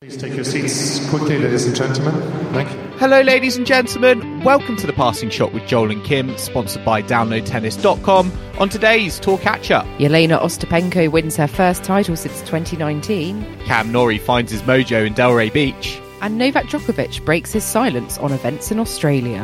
Please take your seats quickly, ladies and gentlemen. Thank you. Hello, ladies and gentlemen. Welcome to the Passing Shot with Joel and Kim, sponsored by DownloadTennis.com. On today's Tour Catch Up, Jelena Ostapenko wins her first title since 2019, Cam Norrie finds his mojo in Delray Beach. and Novak Djokovic breaks his silence on events in Australia.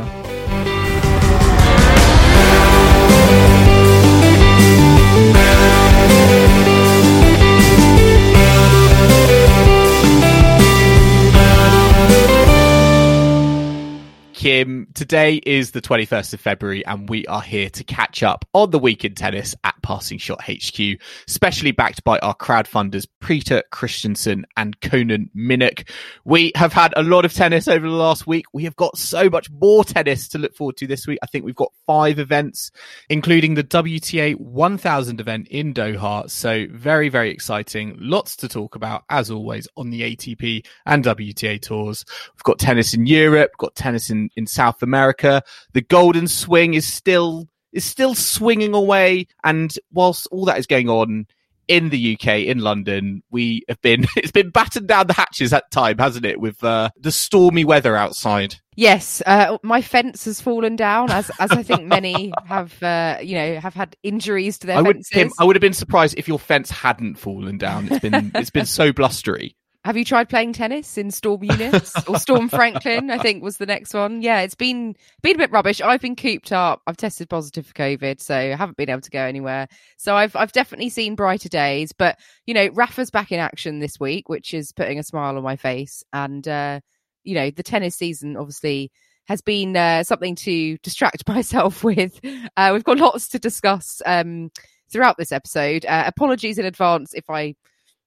Kim, today is the 21st of February, and we are here to catch up on the week in tennis at Passing Shot HQ, specially backed by our crowdfunders, Preeta Christensen and Conan Minnock. We have had a lot of tennis over the last week. We have got so much more tennis to look forward to this week. I think we've got five events, including the WTA 1000 event in Doha. So, very, very exciting. Lots to talk about, as always, on the ATP and WTA tours. We've got tennis in Europe, got tennis in, in South America. The golden swing is still is still swinging away. And whilst all that is going on in the UK, in London, we have been it's been battened down the hatches at time, hasn't it, with uh, the stormy weather outside. Yes, uh, my fence has fallen down, as as I think many have, uh, you know, have had injuries to their I would fences. Kim, I would have been surprised if your fence hadn't fallen down. It's been it's been so blustery. Have you tried playing tennis in Storm Eunice or Storm Franklin? I think was the next one. Yeah, it's been been a bit rubbish. I've been cooped up. I've tested positive for COVID, so I haven't been able to go anywhere. So I've I've definitely seen brighter days. But you know, Rafa's back in action this week, which is putting a smile on my face. And uh, you know, the tennis season obviously has been uh, something to distract myself with. Uh, we've got lots to discuss um, throughout this episode. Uh, apologies in advance if I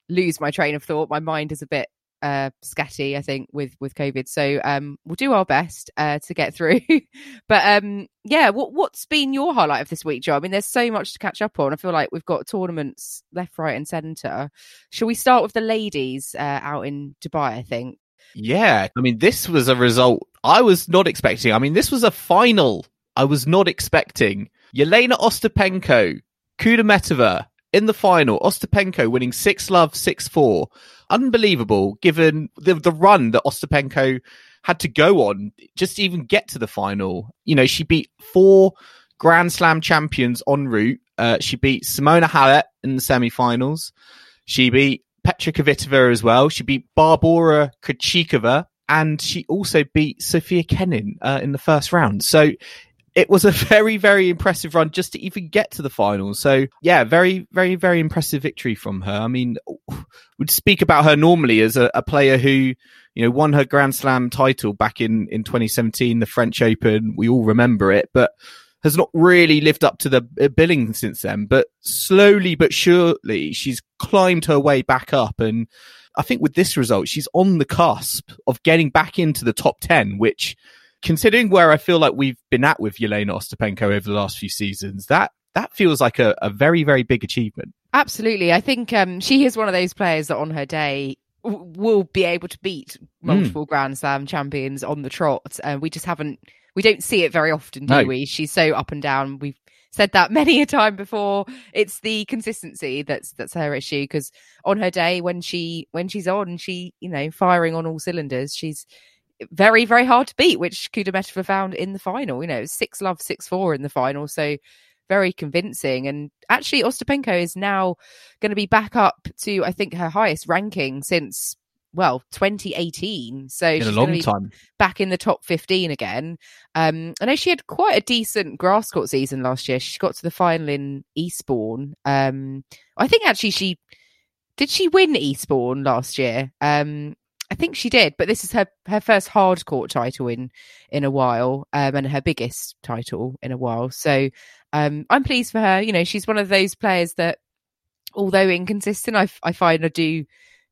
lose my train of thought. My mind is a bit uh scatty i think with with covid. So um we'll do our best uh to get through. But um yeah what what's been your highlight of this week joe i mean there's so much to catch up on. I feel like we've got tournaments left right and center shall we start with the ladies uh out in dubai i think? Yeah, I mean, this was a result I was not expecting. I mean, this was a final I was not expecting. Jelena Ostapenko, Kudermetova in the final. Ostapenko winning six love, six four. Unbelievable, given the the run that Ostapenko had to go on just to even get to the final. You know, she beat four Grand Slam champions en route. Uh, she beat Simona Halep in the semi-finals. She beat Petra Kvitova as well. She beat Barbora Krejcikova and she also beat Sofia Kenin uh, in the first round. So it was a very, very impressive run just to even get to the final. So yeah, very, very, very impressive victory from her. I mean, we'd speak about her normally as a, a player who, you know, won her Grand Slam title back in, in 2017, the French Open. We all remember it, but has not really lived up to the billing since then. But slowly but surely, she's climbed her way back up. And I think with this result, she's on the cusp of getting back into the top 10, which considering where I feel like we've been at with Jelena Ostapenko over the last few seasons, that that feels like a, a very, very big achievement. absolutely. I think um she is one of those players that on her day w- will be able to beat multiple grand slam champions on the trot and we just haven't we don't see it very often do No. we? She's so up and down. We've said that many a time before. It's the consistency that's that's her issue because on her day when she when she's on she you know firing on all cylinders she's very very hard to beat which Kudermetova found in the final you know six love six four in the final so very convincing and actually Ostapenko is now going to be back up to I think her highest ranking since well 2018 so In she's a long time. back in the top 15 again. Um, I know she had quite a decent grass court season last year. She got to the final in Eastbourne. Um, I think actually she did she win Eastbourne last year. Um, I think she did, but this is her her first hard court title in in a while, um, and her biggest title in a while. So um, I'm pleased for her. You know, she's one of those players that, although inconsistent, I, I find I do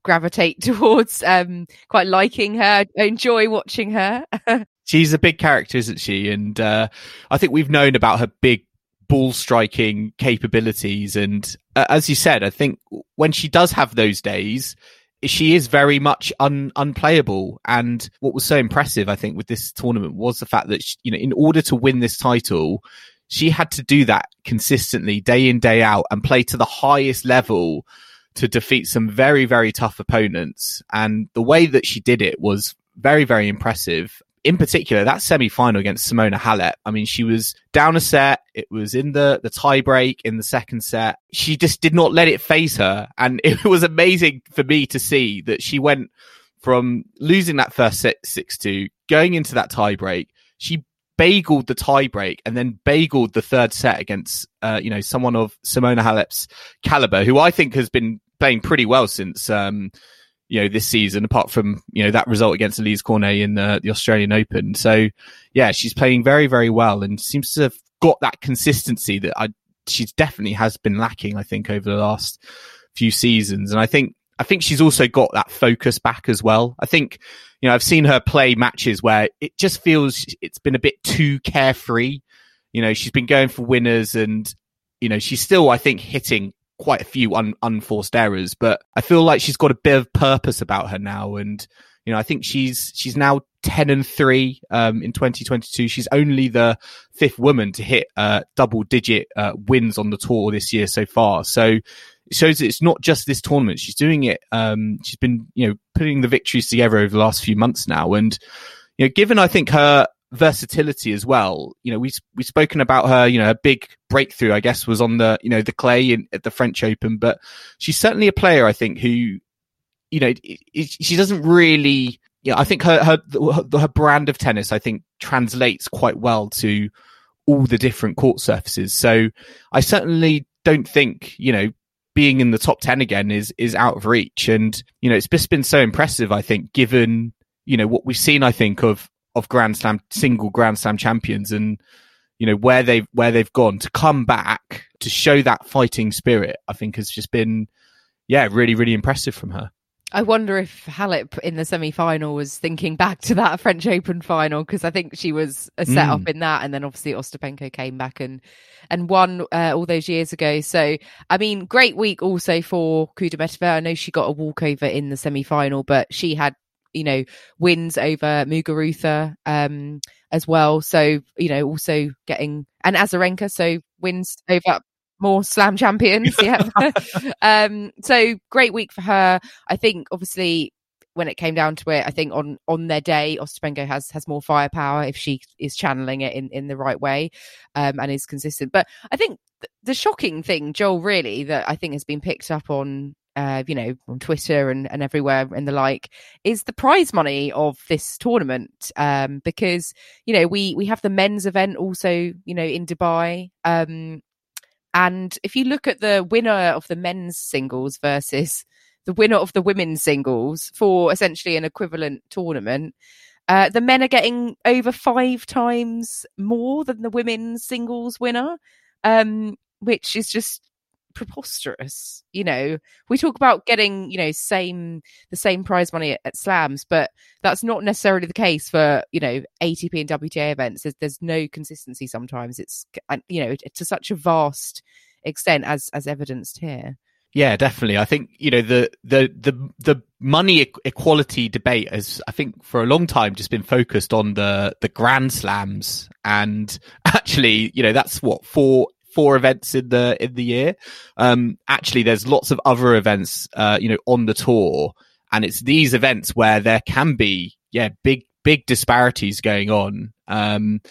gravitate towards um, quite liking her, I enjoy watching her. she's a big character, isn't she? And uh, I think we've known about her big ball striking capabilities. And uh, as you said, I think when she does have those days, she is very much un, unplayable. And what was so impressive, I think, with this tournament was the fact that, she, you know, in order to win this title, she had to do that consistently day in, day out and play to the highest level to defeat some very, very tough opponents. And the way that she did it was very, very impressive in particular, that semi final against Simona Halep, I mean, she was down a set. It was in the, the tie break in the second set. She just did not let it phase her. And it was amazing for me to see that she went from losing that first set 6 2, going into that tie break. She bageled the tie break and then bageled the third set against, uh, you know, someone of Simona Halep's caliber, who I think has been playing pretty well since, um, you know, this season, apart from, you know, that result against Alizé Cornet in uh, the Australian Open. So, yeah, she's playing very, very well and seems to have got that consistency that I, she's definitely has been lacking, I think, over the last few seasons. And I think, I think she's also got that focus back as well. I think, you know, I've seen her play matches where it just feels it's been a bit too carefree. You know, she's been going for winners and, you know, she's still, I think, hitting quite a few un- unforced errors, but I feel like she's got a bit of purpose about her now. And, you know, I think she's, she's now 10 and three, um, in 2022. She's only the fifth woman to hit, uh, double digit, uh, wins on the tour this year so far. So it shows it's not just this tournament. She's doing it. Um, she's been, you know, putting the victories together over the last few months now. And, you know, given I think her versatility as well. You know, we we've spoken about her. You know, a big breakthrough, I guess, was on the you know the clay in, at the French Open, but she's certainly a player I think who, you know, it, it, she doesn't really. Yeah, you know, I think her, her her brand of tennis I think translates quite well to all the different court surfaces. So I certainly don't think you know being in the top 10 again is is out of reach and you know it's just been so impressive i think given you know what we've seen i think of of Grand Slam single Grand Slam champions and you know where they've where they've gone to come back to show that fighting spirit I think has just been yeah really really impressive from her. I wonder if Halep in the semi final was thinking back to that French Open final because I think she was a set mm. up in that, and then obviously Ostapenko came back and and won uh, all those years ago. So I mean, great week also for Kudermetova. I know she got a walkover in the semi final, but she had you know, wins over Muguruza um, as well. So, you know, also getting, and Azarenka, so wins over more slam champions. Yeah. um, so great week for her. I think obviously when it came down to it, I think on on their day, Ostapenko has has more firepower if she is channeling it in in the right way, um, and is consistent. But I think th- the shocking thing, Joel, really that I think has been picked up on uh, you know, on Twitter and, and everywhere and the like, is the prize money of this tournament. Um, because, you know, we, we have the men's event also, you know, in Dubai. Um, and if you look at the winner of the men's singles versus the winner of the women's singles for essentially an equivalent tournament, uh, the men are getting over five times more than the women's singles winner, um, which is just preposterous. You know, we talk about getting, you know, same the same prize money at, at, slams, but that's not necessarily the case for you know ATP and WTA events. There's, there's no consistency sometimes. It's you know to such a vast extent as as evidenced here. Yeah, definitely. I think you know the the the the money equality debate has, I think, for a long time just been focused on the the Grand Slams, and actually, you know, that's what four four events in the in the year. Um, actually, there's lots of other events, uh, you know, on the tour, and it's these events where there can be, yeah, big big disparities going on. Um,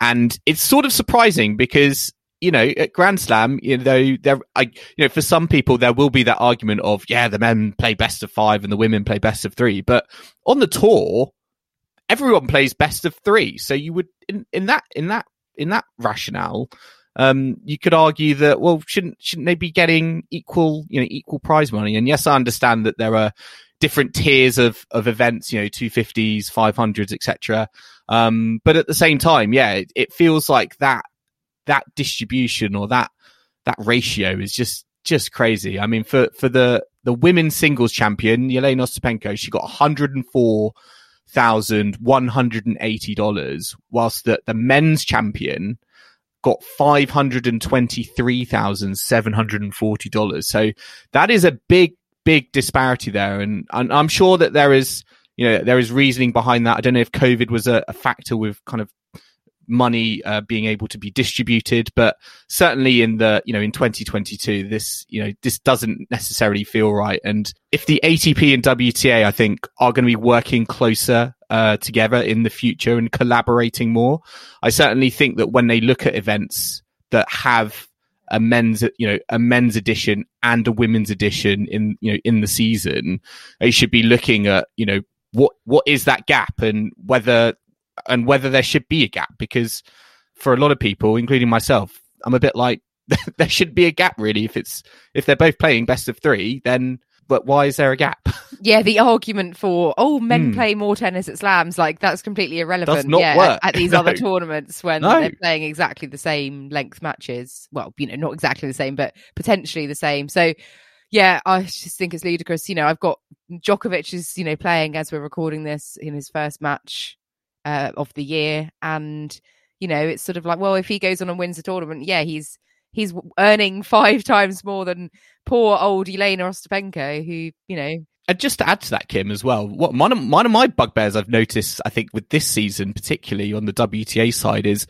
and it's sort of surprising because you know, at Grand Slam, you know, there, I, you know, for some people, there will be that argument of, yeah, the men play best of five and the women play best of three. But on the tour, everyone plays best of three. So you would, in, in that, in that, in that rationale, um, you could argue that well, shouldn't shouldn't they be getting equal you know equal prize money? And yes, I understand that there are different tiers of of events, you know, two fifties, five hundreds, etc. Um, but at the same time, yeah, it, it feels like that that distribution or that that ratio is just just crazy. I mean, for for the the women's singles champion, Jelena Ostapenko, she got 104,180 dollars, whilst the, the men's champion got five hundred and twenty three thousand seven hundred and forty dollars. So that is a big, big disparity there, and, and I'm sure that there is, you know, there is reasoning behind that. I don't know if COVID was a, a factor with kind of money uh, being able to be distributed. But certainly in the you know in 2022 this you know this doesn't necessarily feel right. And if the ATP and WTA I think are going to be working closer uh, together in the future and collaborating more I certainly think that when they look at events that have a men's you know a men's edition and a women's edition in you know in the season they should be looking at you know what what is that gap and whether and whether there should be a gap because for a lot of people, including myself, I'm a bit like there should be a gap really. If it's if they're both playing best of three, then but why is there a gap? Yeah, the argument for oh men mm. play more tennis at slams like that's completely irrelevant. yeah, at, at, these no. other tournaments when no. they're playing exactly the same length matches. Well, you know, not exactly the same, but potentially the same. So yeah, I just think it's ludicrous. You know, I've got Djokovic is you know playing as we're recording this in his first match uh, of the year. And, you know, it's sort of like, well, if he goes on and wins the tournament, yeah, he's he's earning five times more than poor old Jelena Ostapenko, who, you know. And just to add to that, Kim, as well, what one of, one of my bugbears I've noticed, I think, with this season, particularly on the WTA side, is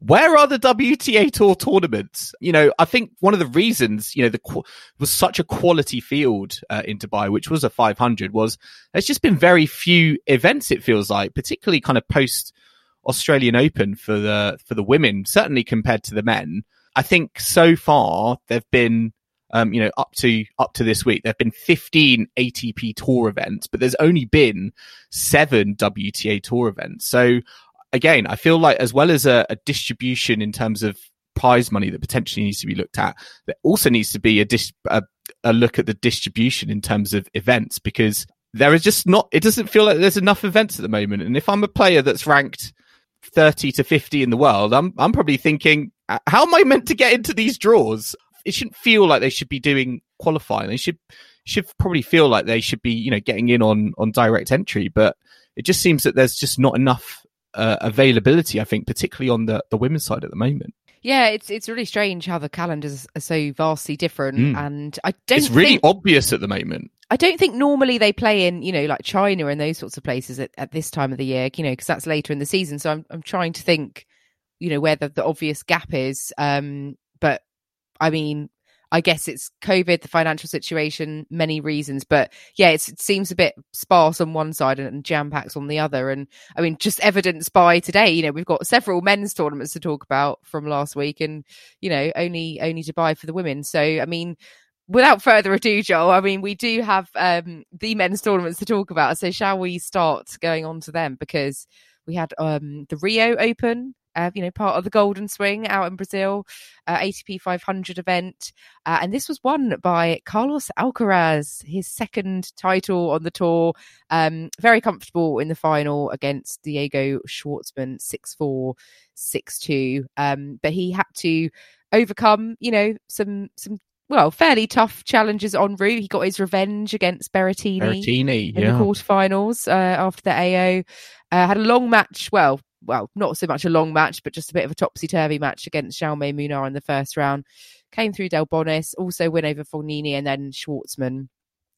where are the WTA Tour tournaments? You know, I think one of the reasons, you know, the was such a quality field uh, in Dubai, which was a 500, was there's just been very few events. It feels like, particularly kind of post Australian Open for the for the women, certainly compared to the men. I think so far there've been, um, you know, up to up to this week, there've been 15 ATP Tour events, but there's only been seven WTA Tour events. So again, I feel like as well as a, a, distribution in terms of prize money that potentially needs to be looked at, there also needs to be a, dis- a, a look at the distribution in terms of events because there is just not, it doesn't feel like there's enough events at the moment. And if I'm a player that's ranked 30 to 50 in the world, I'm, I'm probably thinking, uh, how am I meant to get into these draws? It shouldn't feel like they should be doing qualifying. They should, should probably feel like they should be, you know, getting in on, on direct entry, but it just seems that there's just not enough uh, availability. I think, particularly on the the women's side at the moment. Yeah, it's it's really strange how the calendars are so vastly different, mm. and I don't. It's really think, obvious at the moment. I don't think normally they play in you know like China and those sorts of places at, at this time of the year, you know, because that's later in the season. So I'm I'm trying to think, you know, where the, the obvious gap is. Um, but I mean, I guess it's COVID, the financial situation, many reasons. But yeah, it seems a bit sparse on one side and jam packs on the other. And I mean, just evidenced by today, you know, we've got several men's tournaments to talk about from last week, and you know, only only Dubai for the women. So I mean, without further ado, Joel, I mean, we do have um, the men's tournaments to talk about. So shall we start going on to them? Because we had um, the Rio Open uh, you know, part of the Golden Swing out in Brazil, uh, ATP 500 event. Uh, and this was won by Carlos Alcaraz, his second title on the tour. Um, very comfortable in the final against Diego Schwartzman, 6 4, 6 2. Um, but he had to overcome, you know, some, some well, fairly tough challenges en route. He got his revenge against Berrettini, Berrettini in yeah. the quarterfinals uh, after the AO. Uh, had a long match, well, well, not so much a long match, but just a bit of a topsy turvy match against Jaume Munar in the first round. Came through Delbonis, also win over Fognini and then Schwartzman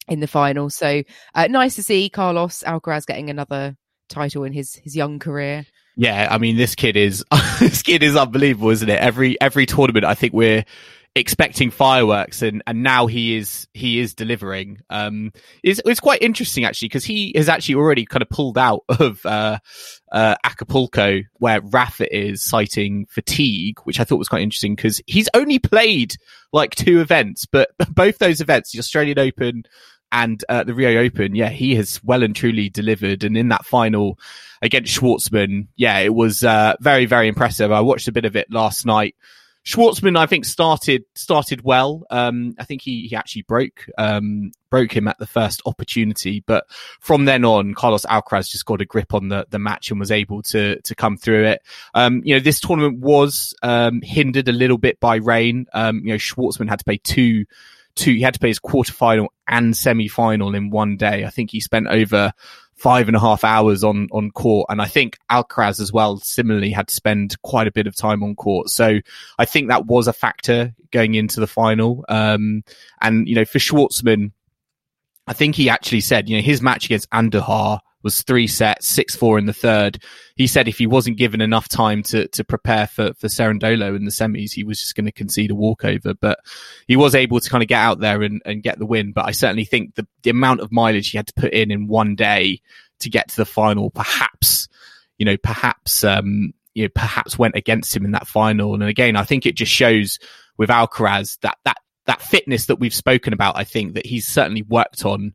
in the final. So uh, nice to see Carlos Alcaraz getting another title in his his young career. Yeah, I mean this kid is this kid is unbelievable, isn't it? Every every tournament, I think we're expecting fireworks and and now he is he is delivering um it's, it's quite interesting actually because he has actually already kind of pulled out of uh uh acapulco where rafa is citing fatigue which i thought was quite interesting because he's only played like two events but both those events the australian open and uh, the Rio Open, yeah, he has well and truly delivered. And in that final against Schwartzman, yeah, it was uh, very, very impressive. I watched a bit of it last night. Schwartzman, I think, started started well. Um, I think he he actually broke um, broke him at the first opportunity, but from then on, Carlos Alcaraz just got a grip on the the match and was able to to come through it. Um, you know, this tournament was um, hindered a little bit by rain. Um, you know, Schwartzman had to play two two. He had to play his quarterfinal and semi-final in one day. I think he spent over five and a half hours on on court, and I think Alcaraz as well similarly had to spend quite a bit of time on court. So I think that was a factor going into the final. Um, and you know, for Schwartzman, I think he actually said, you know, his match against Andujar was three sets, six four in the third. He said if he wasn't given enough time to to prepare for for Cerundolo in the semis, he was just going to concede a walkover. But he was able to kind of get out there and, and get the win. But I certainly think the the amount of mileage he had to put in in one day to get to the final, perhaps, you know, perhaps um, you know, perhaps went against him in that final. And again, I think it just shows with Alcaraz that that that fitness that we've spoken about. I think that he's certainly worked on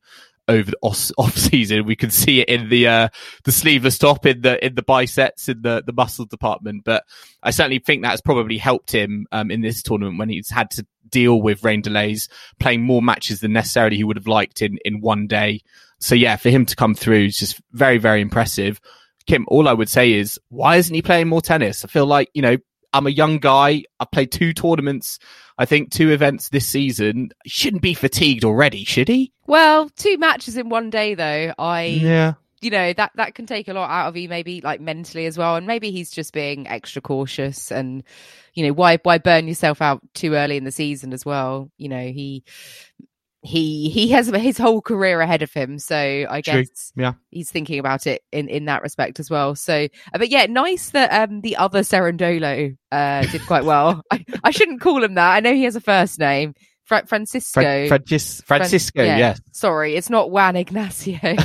over the off, season. We can see it in the uh, the sleeveless top, in the in the biceps, in the the muscle department. But I certainly think that has probably helped him um, in this tournament when he's had to deal with rain delays, playing more matches than necessarily he would have liked in in one day. So yeah, for him to come through is just very very impressive. Kim, all I would say is, why isn't he playing more tennis? I feel like you know I'm a young guy. I've played two tournaments, I think two events this season. Shouldn't be fatigued already, should he? Well, two matches in one day though. I yeah. You know, that that can take a lot out of you maybe like mentally as well and maybe he's just being extra cautious and you know, why why burn yourself out too early in the season as well? You know, he he he has his whole career ahead of him. So i True. guess yeah. he's thinking about it in in that respect as well. So uh, but yeah nice that um the other Cerundolo uh did quite well. I, I shouldn't call him that. I know he has a first name. Fra- francisco. Fran- Francis- francisco Fran- yeah. yes. Sorry it's not juan ignacio.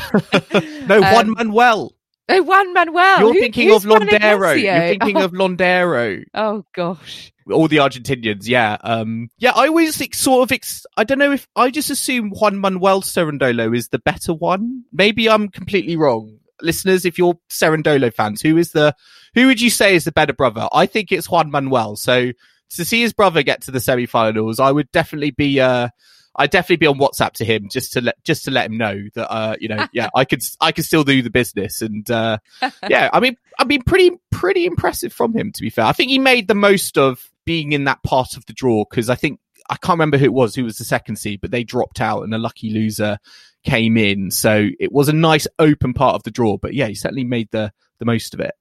No juan Um, manuel oh juan manuel you're Who- thinking of londero you're thinking oh, of londero oh gosh all the Argentinians, yeah. Um, yeah, I always think sort of, ex- I don't know if I just assume Juan Manuel Cerundolo is the better one. Maybe I'm completely wrong. Listeners, if you're Cerundolo fans, who is the, who would you say is the better brother? I think it's Juan Manuel. So to see his brother get to the semi-finals, I would definitely be, uh, I'd definitely be on WhatsApp to him just to let just to let him know that uh you know yeah I could I could still do the business. And uh yeah I mean I mean pretty pretty impressive from him to be fair. I think he made the most of being in that part of the draw because I think I can't remember who it was who was the second seed but they dropped out and a lucky loser came in. So it was a nice open part of the draw but yeah he certainly made the the most of it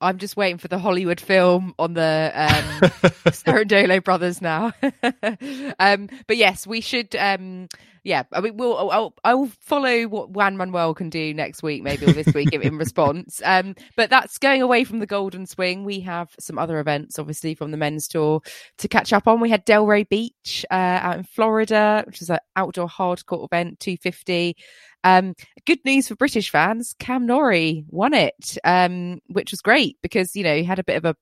I'm just waiting for the Hollywood film on the um, Cerundolo brothers now. um, but yes, we should. Um, yeah, I mean, we'll. I'll, I'll follow what Juan Manuel can do next week, maybe or this week in, response. Um, but that's going away from the Golden Swing. We have some other events, obviously, from the men's tour to catch up on. We had Delray Beach uh, out in Florida, which is an outdoor hard court event, 250. Um, good news for British fans: Cam Norrie won it, um, which was great because you know he had a bit of a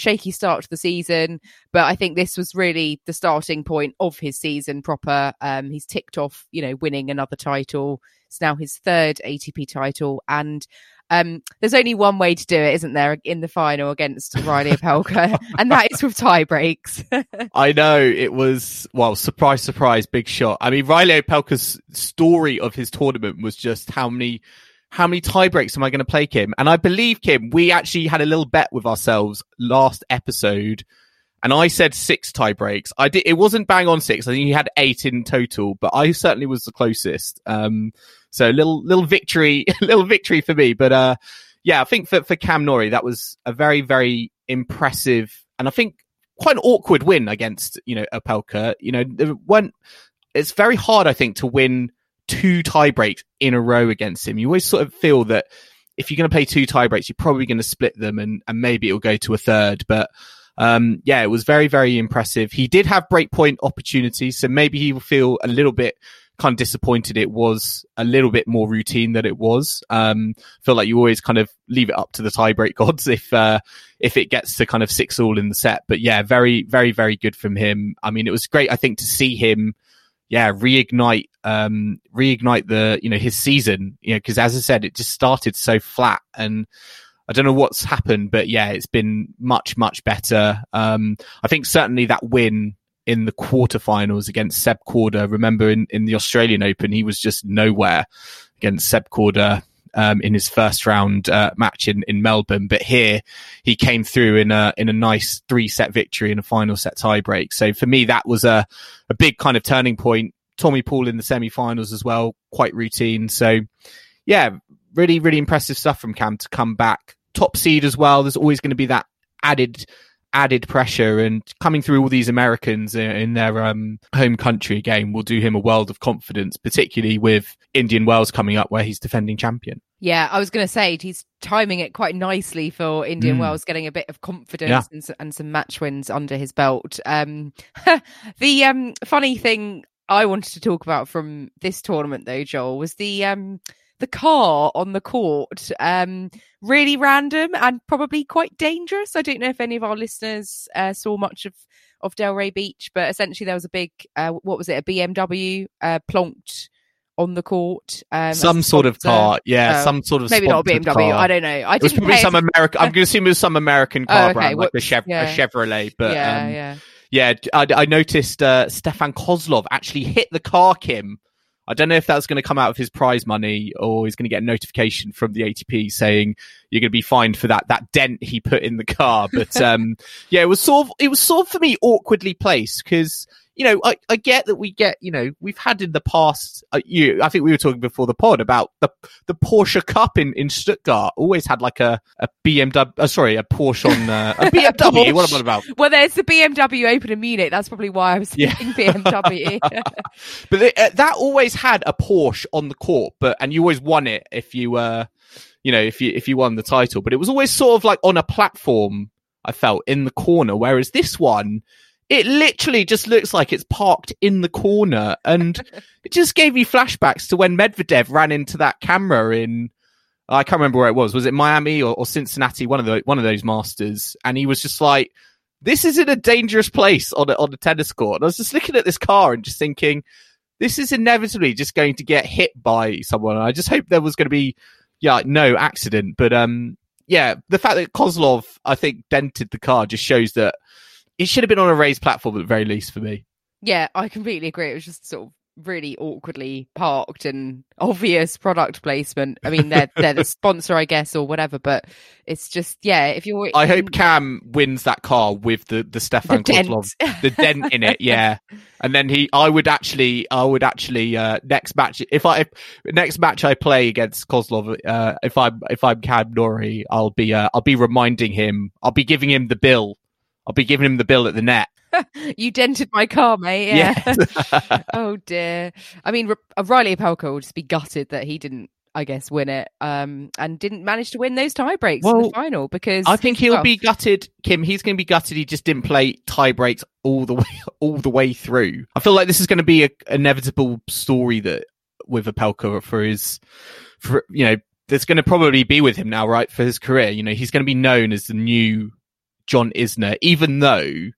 shaky start to the season, but I think this was really the starting point of his season proper. Um, he's ticked off, you know, winning another title. It's now his third ATP title, and um, there's only one way to do it, isn't there, in the final against Riley Opelka, and that is with tie breaks. I know it was well, surprise, surprise, big shot. I mean, Riley Opelka's story of his tournament was just how many how many tie breaks am I going to play, Kim? And I believe Kim, we actually had a little bet with ourselves last episode, and I said six tie breaks. I did. It wasn't bang on six. I think he had eight in total, but I certainly was the closest. Um, so little little victory, little victory for me. But uh, yeah, I think for for Cam Norrie, that was a very very impressive, and I think quite an awkward win against you know Opelka. You know, there weren't. It's very hard, I think, to win two tie breaks in a row against him. You always sort of feel that if you're going to play two tie breaks, you're probably going to split them, and and maybe it'll go to a third, but. Um, yeah, it was very, very impressive. He did have breakpoint opportunities, so maybe he will feel a little bit kind of disappointed it was a little bit more routine than it was. Um, feel like you always kind of leave it up to the tiebreak gods if, uh, if it gets to kind of six all in the set. But yeah, very, very, very good from him. I mean, it was great, I think, to see him, yeah, reignite, um, reignite the, you know, his season, you know, cause as I said, it just started so flat and, I don't know what's happened, but yeah, it's been much, much better. Um, I think certainly that win in the quarterfinals against Seb Korda. Remember in, in the Australian Open, he was just nowhere against Seb Korda. Um, in his first round uh, match in, in Melbourne. But here he came through in a in a nice three set victory in a final set tiebreak. So for me, that was a a big kind of turning point. Tommy Paul in the semi-finals as well, quite routine. So yeah, really really impressive stuff from Cam to come back top seed as well. There's always going to be that added added pressure and coming through all these Americans in, in their um, home country game will do him a world of confidence, particularly with Indian Wells coming up where he's defending champion. Yeah, I was going to say he's timing it quite nicely for Indian Mm. Wells getting a bit of confidence Yeah. and, and some match wins under his belt. Um, the um, funny thing I wanted to talk about from this tournament, though, Joel, was the um, the car on the court. Um, really random and probably quite dangerous. I don't know if any of our listeners uh, saw much of of Delray Beach, but essentially there was a big uh, what was it, a BMW uh, plonked on the court. Um, some sort of car, yeah, Oh, some sort of maybe not a BMW. car. I don't know. I It was probably some American. I'm going to assume it was some American Oh, car okay, brand, like a, Chev- yeah. a Chevrolet. But yeah, um, yeah. yeah, I, I noticed uh, Stefan Kozlov actually hit the car, Kim. I don't know if that's going to come out of his prize money or he's going to get a notification from the ATP saying you're going to be fined for that that dent he put in the car. But um, yeah, it was sort of it was sort of for me awkwardly placed because you know I, I get that we get you know we've had in the past uh, you I think we were talking before the pod about the the Porsche Cup in in Stuttgart always had like a a BMW uh, sorry a Porsche on uh, a BMW. what am I about? Well, there's the BMW Open in Munich. That's probably why I was Yeah. BMW. But they, uh, that always had a Porsche on the court, but and you always won it if you uh you know if you if you won the title. But it was always sort of like on a platform. I felt in the corner, whereas this one, it literally just looks like it's parked in the corner, and it just gave me flashbacks to when Medvedev ran into that camera in. I can't remember where it was. Was it Miami or, or Cincinnati? One of the one of those Masters, and he was just like, "This is in a dangerous place on a, on a tennis court." And I was just looking at this car and just thinking, this is inevitably just going to get hit by someone. I just hope there was going to be, yeah, no accident. But um, yeah, the fact that Kozlov, I think, dented the car just shows that it should have been on a raised platform at the very least for me. yeah, I completely agree. It was just sort of really awkwardly parked and obvious product placement. I mean, they're they're the sponsor, I guess, or whatever. But it's just yeah. If you're, I hope Cam wins that car with the the the Stefan dent. Kozlov the dent in it, yeah. And then he, I would actually, I would actually, uh, next match, if I, if, next match I play against Kozlov, uh, if I'm, if I'm Cam Norrie, I'll be, uh, I'll be reminding him, I'll be giving him the bill. I'll be giving him the bill at the net. you dented my car, mate. Yeah. Yes. oh dear. I mean, R- uh, Riley Opelka will just be gutted that he didn't, I guess, win it, um, and didn't manage to win those tie breaks in the final because I think he'll well, be gutted, Kim. He's going to be gutted. He just didn't play tie breaks all the way, all the way through. I feel like this is going to be a inevitable story that with Opelka for his, for you know, that's going to probably be with him now, right, for his career. You know, he's going to be known as the new John Isner, even though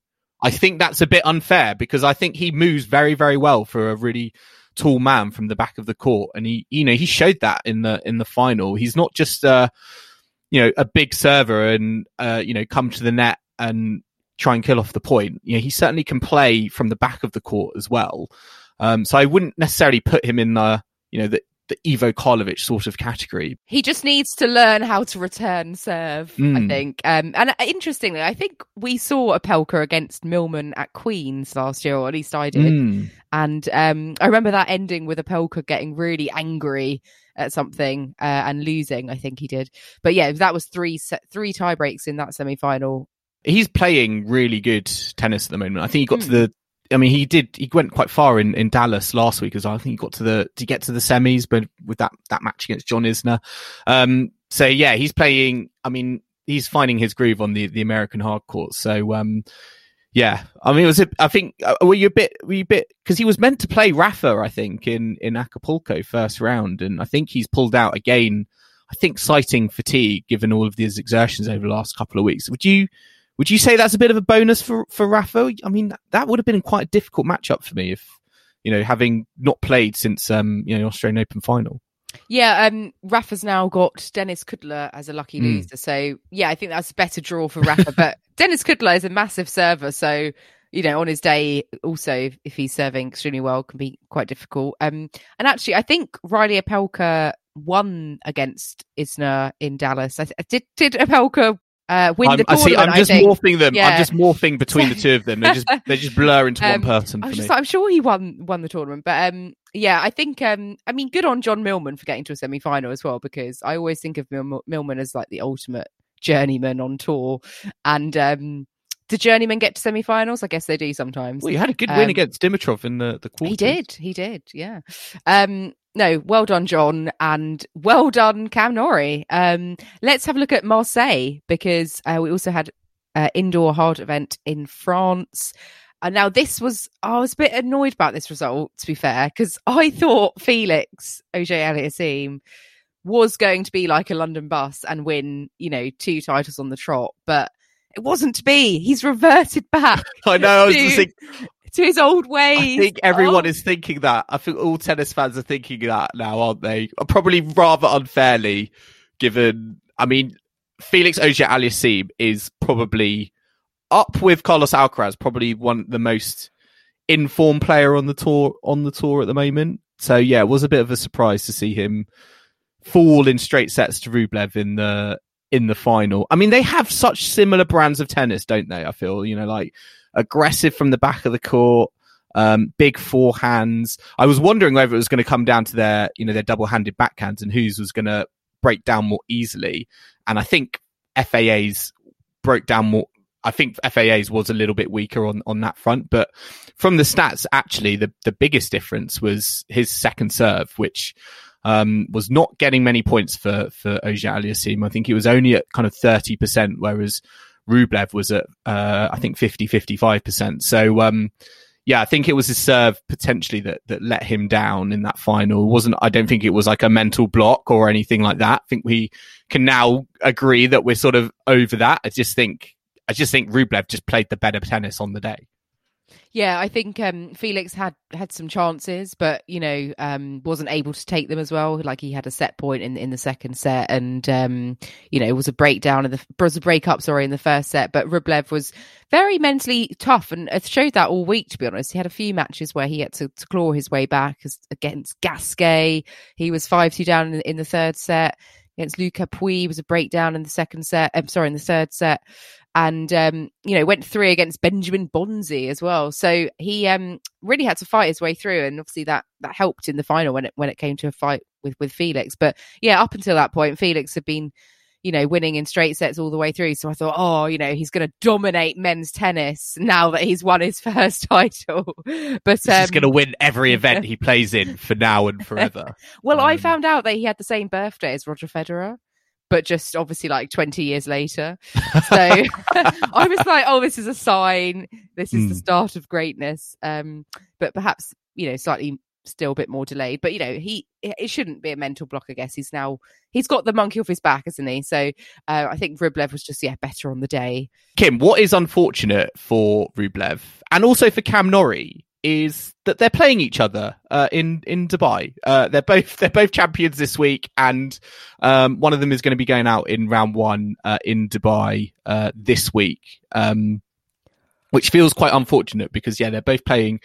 I think that's a bit unfair because I think he moves very, very well for a really tall man from the back of the court, and he, you know, he showed that in the in the final. He's not just uh you know, a big server and, uh, you know, come to the net and try and kill off the point. You know, he certainly can play from the back of the court as well. Um, so I wouldn't necessarily put him in the, you know, the, the Ivo Karlovic sort of category. he just needs to learn how to return serve. I Mm. think. Um, and uh, interestingly, I think we saw Opelka against Millman at Queens last year, or at least I did. Mm. And um, I remember that ending with Opelka getting really angry at something uh, and losing. I think he did. But yeah, that was three three tie breaks in that semi final. He's playing really good tennis at the moment. I think he got to Hmm. the, I mean, he did, he went quite far in, in Dallas last week as. I think he got to the, to get to the semis, but with that, that match against John Isner. Um, so yeah, he's playing, I mean, he's finding his groove on the, the American hard court. So, um, yeah, I mean, it was, a, I think, uh, were you a bit, were you a bit, cause he was meant to play Rafa, I think, in, in Acapulco first round. And I think he's pulled out again, I think citing fatigue, given all of these exertions over the last couple of weeks. Would you, would you say that's a bit of a bonus for, for Rafa? I mean, that would have been quite a difficult matchup for me if, you know, having not played since, um, you know, Australian Open final. Yeah, um, Rafa's now got Denis Kudla as a lucky Mm. loser. So yeah, I think that's a better draw for Rafa. but Denis Kudla is a massive server, so you know on his day also if, he's serving extremely well can be quite difficult. Um, and actually, I think Riley Opelka won against Isner in Dallas. I th- did did Opelka uh, win I'm, the I tournament? see. I'm I just morphing them. Yeah. I'm just morphing between the two of them. They just they just blur into Um, one person I for was me. just like, I'm sure he won won the tournament, but um, yeah, I think um, I mean, good on John Millman for getting to a semi final as well, because I always think of Mil- Millman as like the ultimate journeyman on tour, and um, do journeymen get to semi finals? I guess they do sometimes. well, you had a good win um, against Dimitrov in the the quarters. He did. He did. Yeah. Um, no, well done, John, and well done, Cam Norrie. Um, let's have a look at Marseille because uh, we also had uh, indoor hard event in France. And now this was, I was a bit annoyed about this result, to be fair, because I thought Felix Auger Aliassime was going to be like a London bus and win, you know, two titles on the trot, but it wasn't to be. He's reverted back I know. I was to, just thinking, to his old ways. I think everyone Oh. is thinking that. I think all tennis fans are thinking that now, aren't they? Probably rather unfairly, given. I mean, Felix Auger Aliassime is probably up with Carlos Alcaraz, probably one the most informed player on the tour on the tour at the moment. So yeah, it was a bit of a surprise to see him fall in straight sets to Rublev in the in the final. I mean, they have such similar brands of tennis, don't they? I feel you know like aggressive from the back of the court, um, big forehands. I was wondering whether it was going to come down to their, you know, their double-handed backhands and whose was going to break down more easily. And I think FAA's broke down more. I think FAA's was a little bit weaker on, on that front, but from the stats, actually, the, the biggest difference was his second serve, which, um, was not getting many points for, for Auger Aliassime. I think he was only at kind of 30%, whereas Rublev was at, uh, I think 50, 55%. So, um, yeah, I think it was his serve potentially that, that let him down in that final. It wasn't, I don't think it was like a mental block or anything like that. I think we can now agree that we're sort of over that. I just think, I just think Rublev just played the better tennis on the day. Yeah, I think um, Felix had had some chances, but you know um, wasn't able to take them as well. Like he had a set point in in the second set, and um, you know it was a breakdown of the was a break up, sorry, in the first set. But Rublev was very mentally tough, and showed that all week. To be honest, he had a few matches where he had to, to claw his way back against Gasquet. He was five two down in, in the third set against Luca Pouille. Was a breakdown in the second set. I'm sorry, in the third set and um, you know went three against Benjamin Bonzi as well. So he um, really had to fight his way through, and obviously that that helped in the final when it when it came to a fight with with Felix. But yeah, up until that point, Felix had been you know winning in straight sets all the way through. So I thought, oh, you know, he's going to dominate men's tennis now that he's won his first title. But He's um, just going to win every event he plays in for now and forever. well, I Um, found out that he had the same birthday as Roger Federer, but just obviously like 20 years later. So I was like, oh, this is a sign. This is the Hmm. start of greatness. Um, but perhaps, you know, slightly still a bit more delayed. But, you know, he, it shouldn't be a mental block, I guess. He's now, he's got the monkey off his back, hasn't he? So uh, I think Rublev was just, yeah, better on the day. Kim, what is unfortunate for Rublev and also for Cam Norrie is that they're playing each other uh, in in Dubai. Uh, they're both they're both champions this week, and um, one of them is going to be going out in round one uh, in Dubai uh, this week, um, which feels quite unfortunate because yeah, they're both playing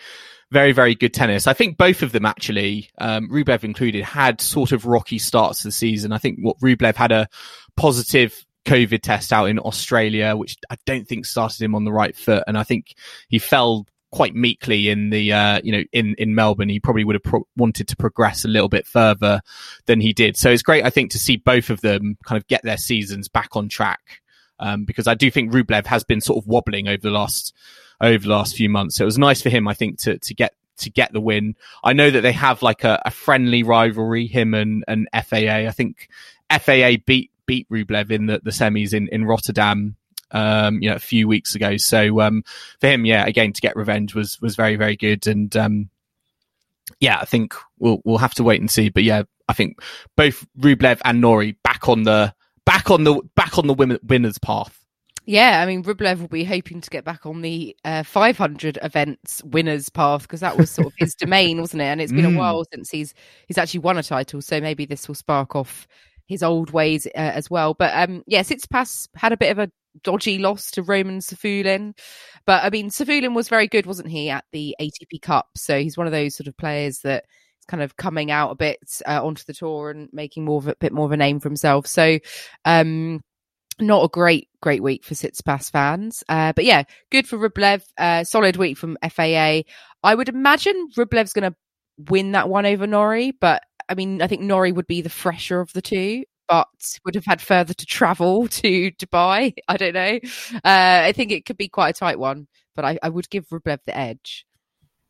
very very good tennis. I think both of them actually, um, Rublev included, had sort of rocky starts to the season. I think what Rublev had a positive COVID test out in Australia, which I don't think started him on the right foot. And I think he fell quite meekly in the, uh, you know, in, in Melbourne. He probably would have pro- wanted to progress a little bit further than he did. So it's great, I think, to see both of them kind of get their seasons back on track. Um, because I do think Rublev has been sort of wobbling over the last, over the last few months. So it was nice for him, I think, to, to get, to get the win. I know that they have like a, a friendly rivalry, him and, and FAA. I think FAA beat, beat Rublev in the, the semis in, in Rotterdam, um, you know, a few weeks ago. So, um, for him, yeah, again, to get revenge was, was very, very good. And, um, yeah, I think we'll, we'll have to wait and see. But yeah, I think both Rublev and Norrie back on the, back on the, back on the women, winners path. Yeah, I mean, Rublev will be hoping to get back on the uh, 500 events winners path because that was sort of his domain, wasn't it? And it's been Mm. a while since he's he's actually won a title, so maybe this will spark off his old ways uh, as well. But um, yeah, Tsitsipas had a bit of a dodgy loss to Roman Safiullin, but I mean, Safiullin was very good, wasn't he, at the ATP Cup? So he's one of those sort of players that kind of coming out a bit uh, onto the tour and making more of a bit more of a name for himself. So, um, not a great great week for Tsitsipas fans, uh, but yeah, good for Rublev. Uh, solid week from FAA. I would imagine Rublev's going to win that one over Norrie, but I mean, I think Norrie would be the fresher of the two but would have had further to travel to Dubai. I don't know. Uh, I think it could be quite a tight one, but I, I would give Rublev the edge.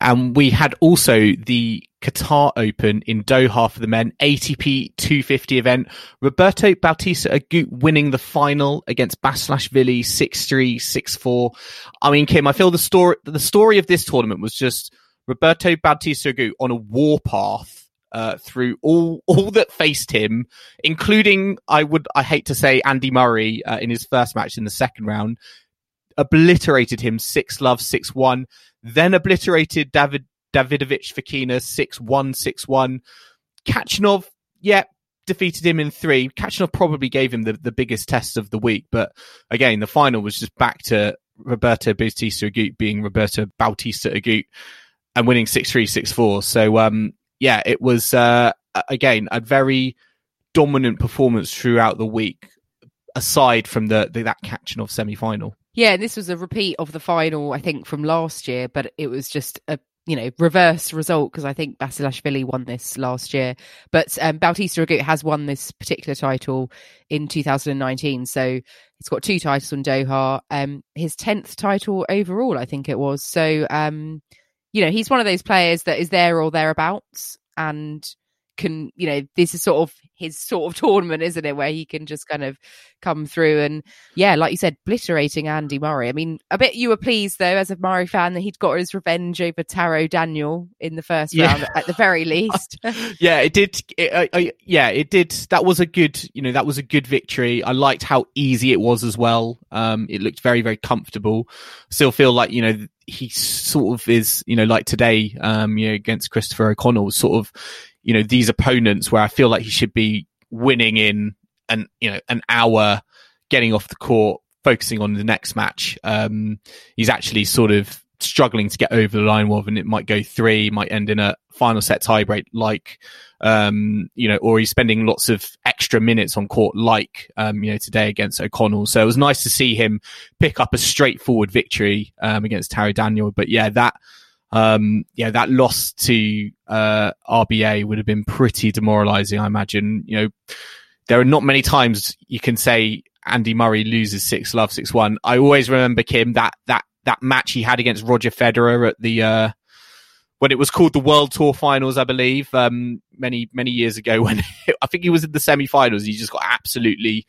And we had also the Qatar Open in Doha for the men, ATP 250 event. Roberto Bautista Agut winning the final against Basilashvili 6-3, 6-4. I mean, Kim, I feel the story, the story of this tournament was just Roberto Bautista Agut on a warpath uh, through all all that faced him, including I would I hate to say Andy Murray uh, in his first match in the second round, obliterated him six love six one, then obliterated David Davidovich Fokina six one six one. Khachanov, yeah, defeated him in three. Khachanov probably gave him the, the biggest test of the week, but again, the final was just back to Roberto Bautista Agut being Roberto Bautista Agut and winning 6-3, 6-4. So, um, yeah, it was uh, again a very dominant performance throughout the week. Aside from the, the that Khachanov semi final. Yeah, this was a repeat of the final, I think, from last year, but it was just a you know reverse result because I think Basilashvili won this last year, but um, Bautista Agut has won this particular title in 2019, so he's got two titles in Doha. Um, his tenth title overall, I think it was. So um, you know, he's one of those players that is there or thereabouts and can, you know, this is sort of his sort of tournament, isn't it? Where he can just kind of come through and, yeah, like you said, obliterating Andy Murray. I mean, I bet you were pleased though, as a Murray fan, that he'd got his revenge over Taro Daniel in the first yeah. round, at the very least. yeah, it did. It, yeah, it did. That was a good, you know, that was a good victory. I liked how easy it was as well. Um, it looked very, very comfortable. Still feel like, you know, he sort of is, you know, like today, um, you know, against Christopher O'Connell, sort of, you know, these opponents where I feel like he should be winning in an, you know, an hour, getting off the court, focusing on the next match. Um, he's actually sort of struggling to get over the line with, and it might go three, might end in a final set tiebreak, like, um, you know, or he's spending lots of extra minutes on court, like, um, you know, today against O'Connell. So it was nice to see him pick up a straightforward victory, um, against Taro Daniel. But yeah, that, um, yeah, that loss to, uh, RBA would have been pretty demoralizing, I imagine. You know, there are not many times you can say Andy Murray loses six love, six one. I always remember Kim that, that that match he had against Roger Federer at the uh, when it was called the World Tour Finals, I believe, um, many many years ago. When I think he was in the semi-finals, he just got absolutely,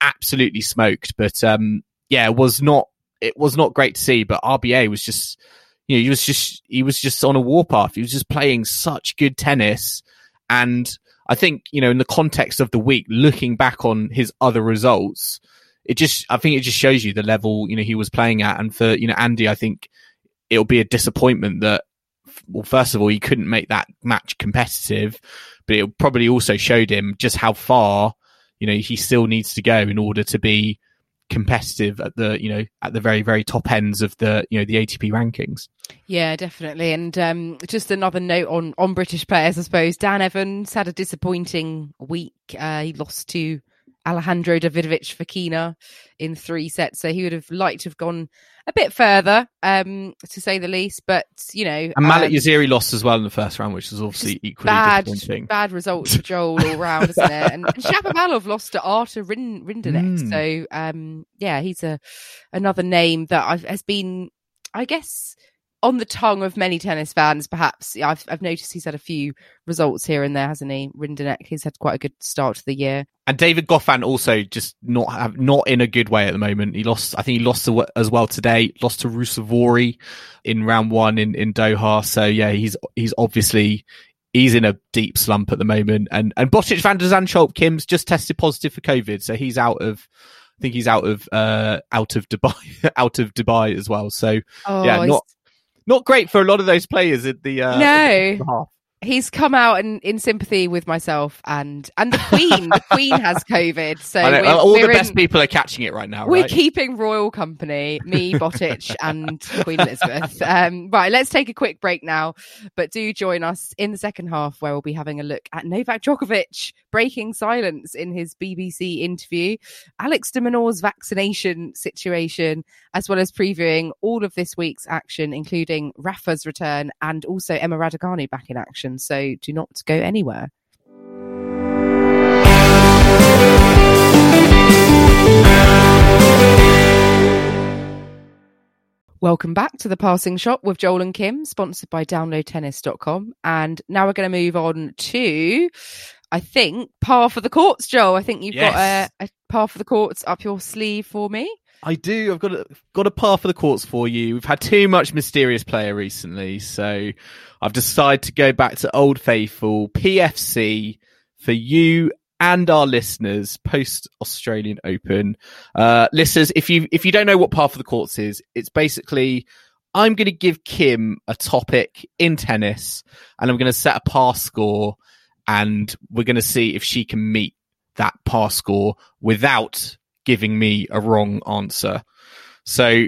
absolutely smoked. But um, yeah, it was not it was not great to see. But RBA was just you know he was just he was just on a warpath. He was just playing such good tennis, and I think you know in the context of the week, looking back on his other results it just, I think it just shows you the level, you know, he was playing at. And for, you know, Andy, I think it'll be a disappointment that, well, first of all, he couldn't make that match competitive, but it probably also showed him just how far, you know, he still needs to go in order to be competitive at the you know at the very very top ends of the you know the ATP rankings. Yeah, definitely. And um, just another note on on British players, I suppose. Dan Evans had a disappointing week. Uh, he lost to Alejandro Davidovich Fokina in three sets. So he would have liked to have gone a bit further, um, to say the least. But you know, and Malek um, Jaziri lost as well in the first round, which was obviously equally bad, disappointing. Bad results for Joel all round, isn't it? And, and Shapovalov lost to Artur Rind- Rinderknech. Mm. So um, yeah, he's a another name that I've, has been, I guess on the tongue of many tennis fans, perhaps. I've, I've noticed he's had a few results here and there, hasn't he? Rinderknech, he's had quite a good start to the year. And David Goffin also just not have, not in a good way at the moment. He lost, I think he lost to, as well today, lost to Ruusuvuori in round one in, in Doha. So yeah, he's, he's obviously, he's in a deep slump at the moment. And, and Botic van de Zandschulp Kim's just tested positive for COVID. So he's out of, I think he's out of, uh, out of Dubai, out of Dubai as well. So oh, yeah, not, not great for a lot of those players in the uh, no. He's come out in, in sympathy with myself and and the Queen. the Queen has COVID, so know, we're, all the we're best in- people are catching it right now, We're right? keeping royal company, me, Botic, and Queen Elizabeth. Um, right, let's take a quick break now, but do join us in the second half where we'll be having a look at Novak Djokovic breaking silence in his BBC interview, Alex de Minaur's vaccination situation, as well as previewing all of this week's action, including Rafa's return and also Emma Raducanu back in action. So do not go anywhere. Welcome back to the Passing Shot with Joel and Kim, sponsored by downloadtennis.com. And now we're going to move on to, I think, par for the courts, Joel. I think you've Yes. got a, a par for the courts up your sleeve for me. I do. I've got a got a par for the courts for you. We've had too much mysterious player recently, so I've decided to go back to Old Faithful PFC for you and our listeners post Australian Open. Uh, listeners, if you if you don't know what par for the courts is, it's basically I'm going to give Kim a topic in tennis, and I'm going to set a par score, and we're going to see if she can meet that par score without giving me a wrong answer. So,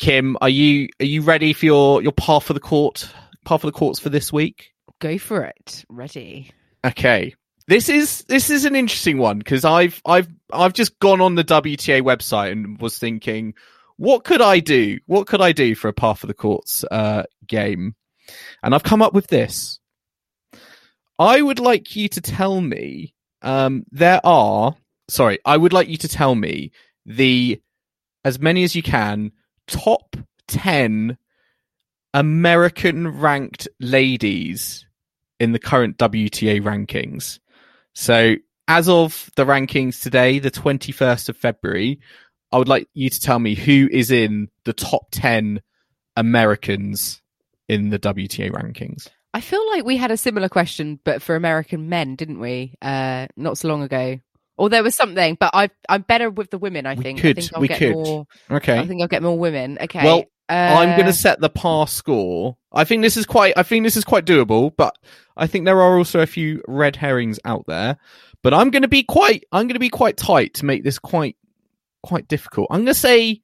Kim, are you are you ready for your your par for the court par for the courts for this week? Go for it. Ready. Okay. This is this is an interesting one because I've I've I've just gone on the WTA website and was thinking, what could I do? What could I do for a par for the courts uh, game? And I've come up with this. I would like you to tell me um, there are sorry, I would like you to tell me the as many as you can top 10 American ranked ladies in the current WTA rankings. So, as of the rankings today, the 21st of February, I would like you to tell me who is in the top 10 Americans in the WTA rankings. I feel like we had a similar question, but for American men, didn't we? Uh, not so long ago. Or there was something, but I I'm better with the women. I We think. could, I think I'll we get could. more. Okay. I think I'll get more women. Okay. Well, uh, I'm going to set the par score. I think this is quite. I think this is quite doable, but I think there are also a few red herrings out there. But I'm going to be quite. I'm going to be quite tight to make this quite quite difficult. I'm going to say.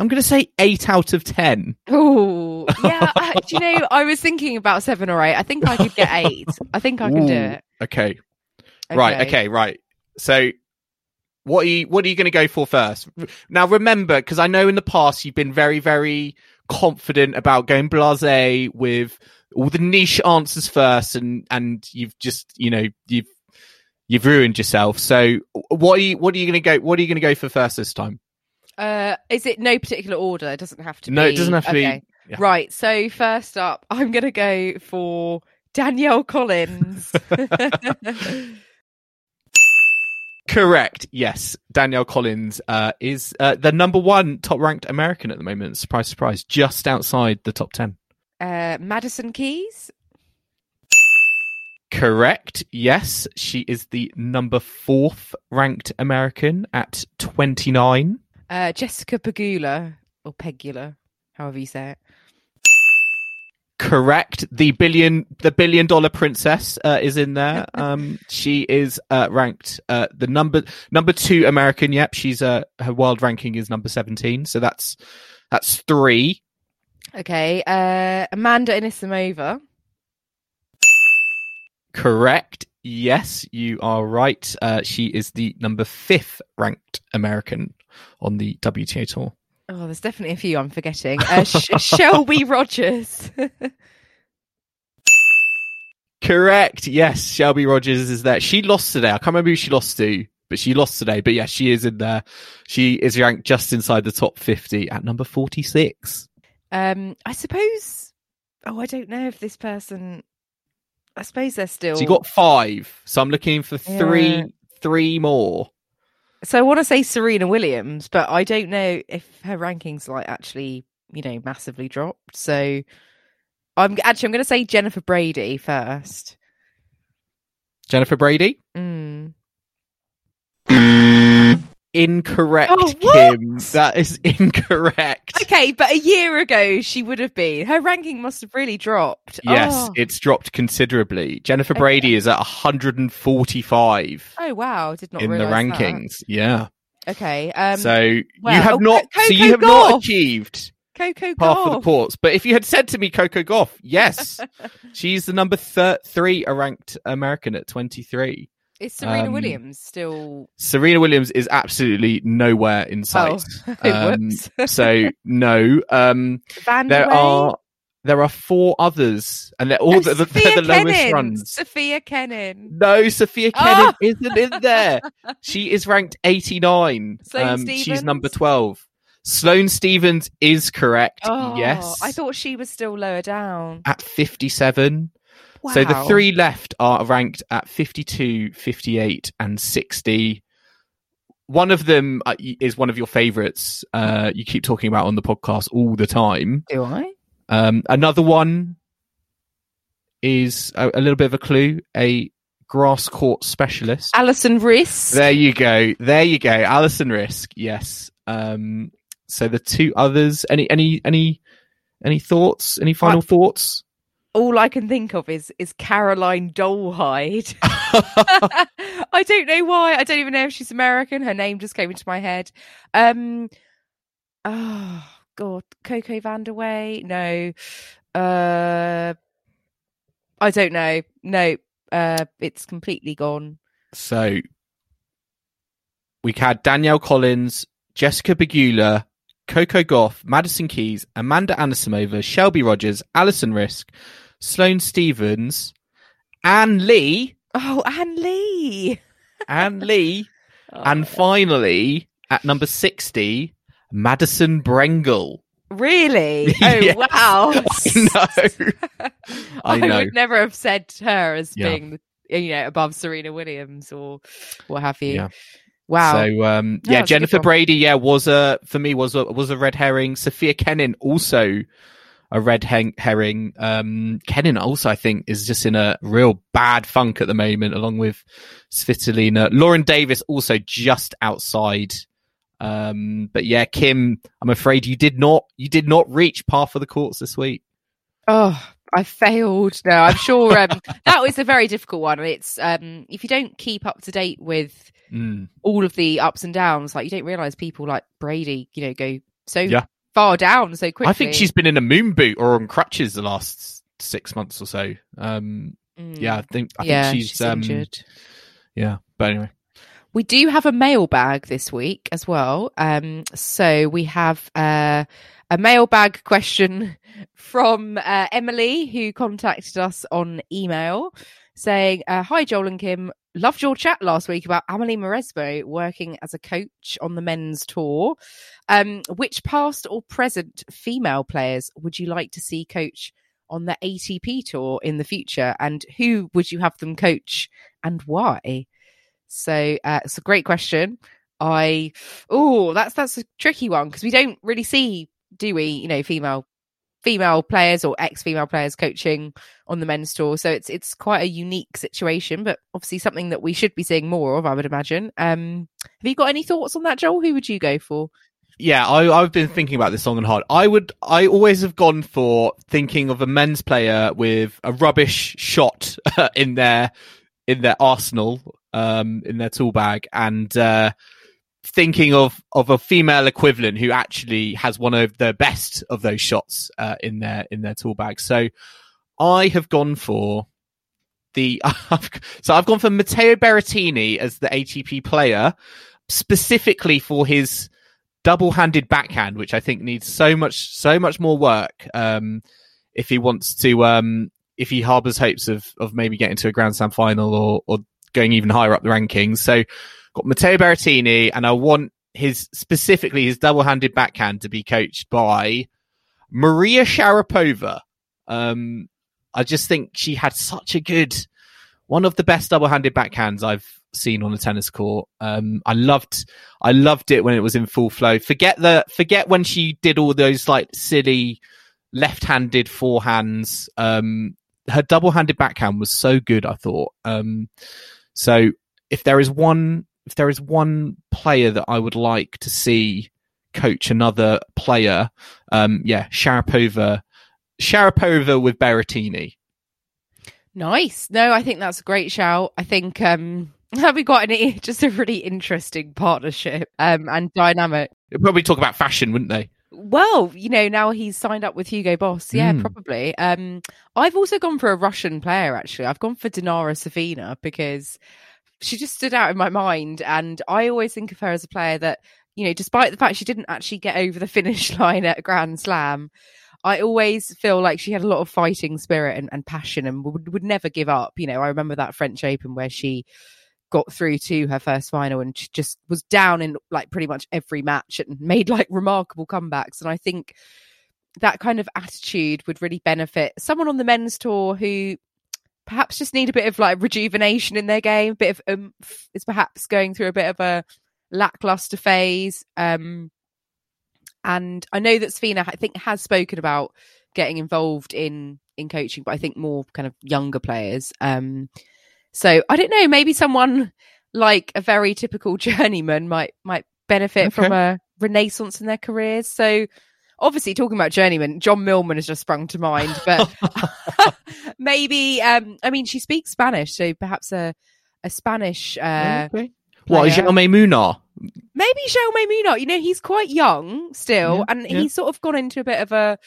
I'm going to say eight out of ten. Oh, yeah. Do you know, I was thinking about seven or eight. I think I could get eight. I think I can do Ooh, it. Okay. Right. Okay. Right. So, what are you what are you going to go for first? Now, remember, because I know in the past you've been very very confident about going blasé with all the niche answers first, and and you've just you know you've you've ruined yourself. So, what are you what are you going to go what are you going to go for first this time? Uh, is it no particular order? It doesn't have to No, be. it doesn't have to be- yeah. Right. So first up, I'm going to go for Danielle Collins. Correct. Yes, Danielle Collins uh, is uh, the number one top ranked American at the moment. Surprise, surprise, just outside the top ten. uh, Madison Keys. Correct. Yes, she is the number fourth ranked American at 29. Uh, Jessica Pegula or Pegula, however you say it. Correct. The billion, the billion dollar princess uh, is in there. Um, she is uh, ranked uh, the number number two American. Yep, she's uh, her world ranking is number 17. So that's that's three. Okay. Uh, Amanda Anisimova. Correct. Yes, you are right. Uh, she is the number fifth ranked American on the WTA tour. Oh, there's definitely a few I'm forgetting. Uh, Sh- Shelby Rogers. Correct. Yes, Shelby Rogers is there. She lost today. I can't remember who she lost to, but she lost today. But yeah, she is in there. She is ranked just inside the top 50 at number 46. um, I suppose. Oh, I don't know if this person. I suppose they're still. So you got five. So I'm looking for three, Yeah. three more. So I want to say Serena Williams, but I don't know if her rankings like actually, you know, massively dropped. So I'm actually I'm going to say Jennifer Brady first. Jennifer Brady. Mm. Incorrect, Oh. Kim. That is incorrect. okay, but a year ago she would have been. Her ranking must have really dropped. Yes, Oh, it's dropped considerably. Jennifer Brady is at 145 oh wow, did not in the realise that. rankings. Yeah. Okay. Um, so you have oh, not. So you have not achieved Coco Half of the ports. But if you had said to me Coco Gauff, yes, she's the number thir- three ranked American at 23. Is Serena Um, Williams still? Serena Williams is absolutely nowhere in sight. Oh, Um, so no. Um, there are there are four others, and they're all Oh, the, the, the lowest runs. Sofia Kenin. No, Sofia Oh! Kenin isn't in there. She is ranked 89. Um, she's number 12. Sloane Stevens is correct. Oh, yes. I thought she was still lower down. at 57. Wow. So the three left are ranked at 52, 58, and 60. One of them uh, is one of your favorites. Uh, you keep talking about on the podcast all the time. Do I? Um, another one is a, a little bit of a clue a grass court specialist. Alison Riske. There you go. There you go. Alison Riske. Yes. Um, so the two others. Any any any any thoughts? Any final thoughts? All I can think of is is Caroline Dolehide. I don't know why. I don't even know if she's American. Her name just came into my head. Um. Oh God, Coco Vandeweghe. No. Uh. I don't know. No. Uh. It's completely gone. so we had Danielle Collins, Jessica Pegula, Coco Gauff, Madison Keys, Amanda Anisimova, Shelby Rogers, Alison Riske, Sloane Stevens, Ann Li, Oh, Ann Li. Ann Li, Oh, and finally at number 60, Madison Brengle. really? Oh Yes. wow! I know. I know. would never have said her as Yeah. being, you know, above Serena Williams or what have you. Yeah. Wow. So um, yeah, Jennifer. Brady, yeah, was a for me was a was a red herring. Sofia Kenin also a red hen- herring. Um, Kenin also I think is just in a real bad funk at the moment, along with Svitolina. Lauren Davis also just outside. Um, but yeah, Kim, I'm afraid you did not you did not reach par for the courts this week. oh, I failed. No, I'm sure um, that was a very difficult one. It's um, if you don't keep up to date with Mm. all of the ups and downs, like you don't realize people like Brady, you know, go so Yeah. Far down so quickly. I think she's been in a moon boot or on crutches the last six months or so. Um, Mm. yeah, I think I yeah, think she's, she's um, injured. yeah. But anyway. We do have a mailbag this week as well. Um, so we have uh, a mailbag question from uh, Emily, who contacted us on email saying, uh, Hi, Joel and Kim. Loved your chat last week about Amelie Mauresmo working as a coach on the men's tour. Um, which past or present female players would you like to see coach on the ATP tour in the future? And who would you have them coach and why? So uh, it's a great question. I oh, that's that's a tricky one because we don't really see, do we? You know, female female players or ex female players coaching on the men's tour. So it's it's quite a unique situation, but obviously something that we should be seeing more of, I would imagine. Um, have you got any thoughts on that, Joel? Who would you go for? Yeah, I, I've been thinking about this long and hard. I would, I always have gone for thinking of a men's player with a rubbish shot in their in their arsenal, um, in their tool bag, and uh, thinking of of a female equivalent who actually has one of the best of those shots uh, in their in their tool bag. So I have gone for the so I've gone for Matteo Berrettini as the ATP player specifically for his double-handed backhand, which I think needs so much, so much more work. Um, if he wants to, um, if he harbors hopes of of maybe getting to a Grand Slam final or or going even higher up the rankings. So, got Matteo Berrettini, and I want his specifically his double-handed backhand to be coached by Maria Sharapova. Um, I just think she had such a good, one of the best double-handed backhands I've seen on a tennis court. Um, I loved, I loved it when it was in full flow. Forget the, forget when she did all those like silly left-handed forehands. Um, her double-handed backhand was so good. I thought. Um, so if there is one, if there is one player that I would like to see coach another player. Um, yeah, Sharapova, Sharapova with Berrettini. Nice. No, I think that's a great shout. I think um we got an just a really interesting partnership um and dynamic. They'd probably talk about fashion, wouldn't they? Well, you know, now he's signed up with Hugo Boss. Yeah, Mm. probably. Um I've also gone for a Russian player actually. I've gone for Dinara Safina because she just stood out in my mind and I always think of her as a player that, you know, despite the fact she didn't actually get over the finish line at a Grand Slam, I always feel like she had a lot of fighting spirit and, and passion and would, would never give up. You know, I remember that French Open where she got through to her first final and she just was down in like pretty much every match and made like remarkable comebacks. And I think that kind of attitude would really benefit someone on the men's tour who perhaps just need a bit of like rejuvenation in their game, a bit of oomph, is perhaps going through a bit of a lackluster phase. Um, and I know that Safina, I think, has spoken about getting involved in in coaching, but I think more kind of younger players. Um, so I don't know, maybe someone like a very typical journeyman might might benefit from a renaissance in their careers. So obviously talking about journeyman, John Millman has just sprung to mind, but maybe um I mean she speaks Spanish, so perhaps a a Spanish uh okay. What. Jaume Munar? maybe Jaume Munar. You know, he's quite young still, Yeah, and yeah. he's sort of gone into a bit of a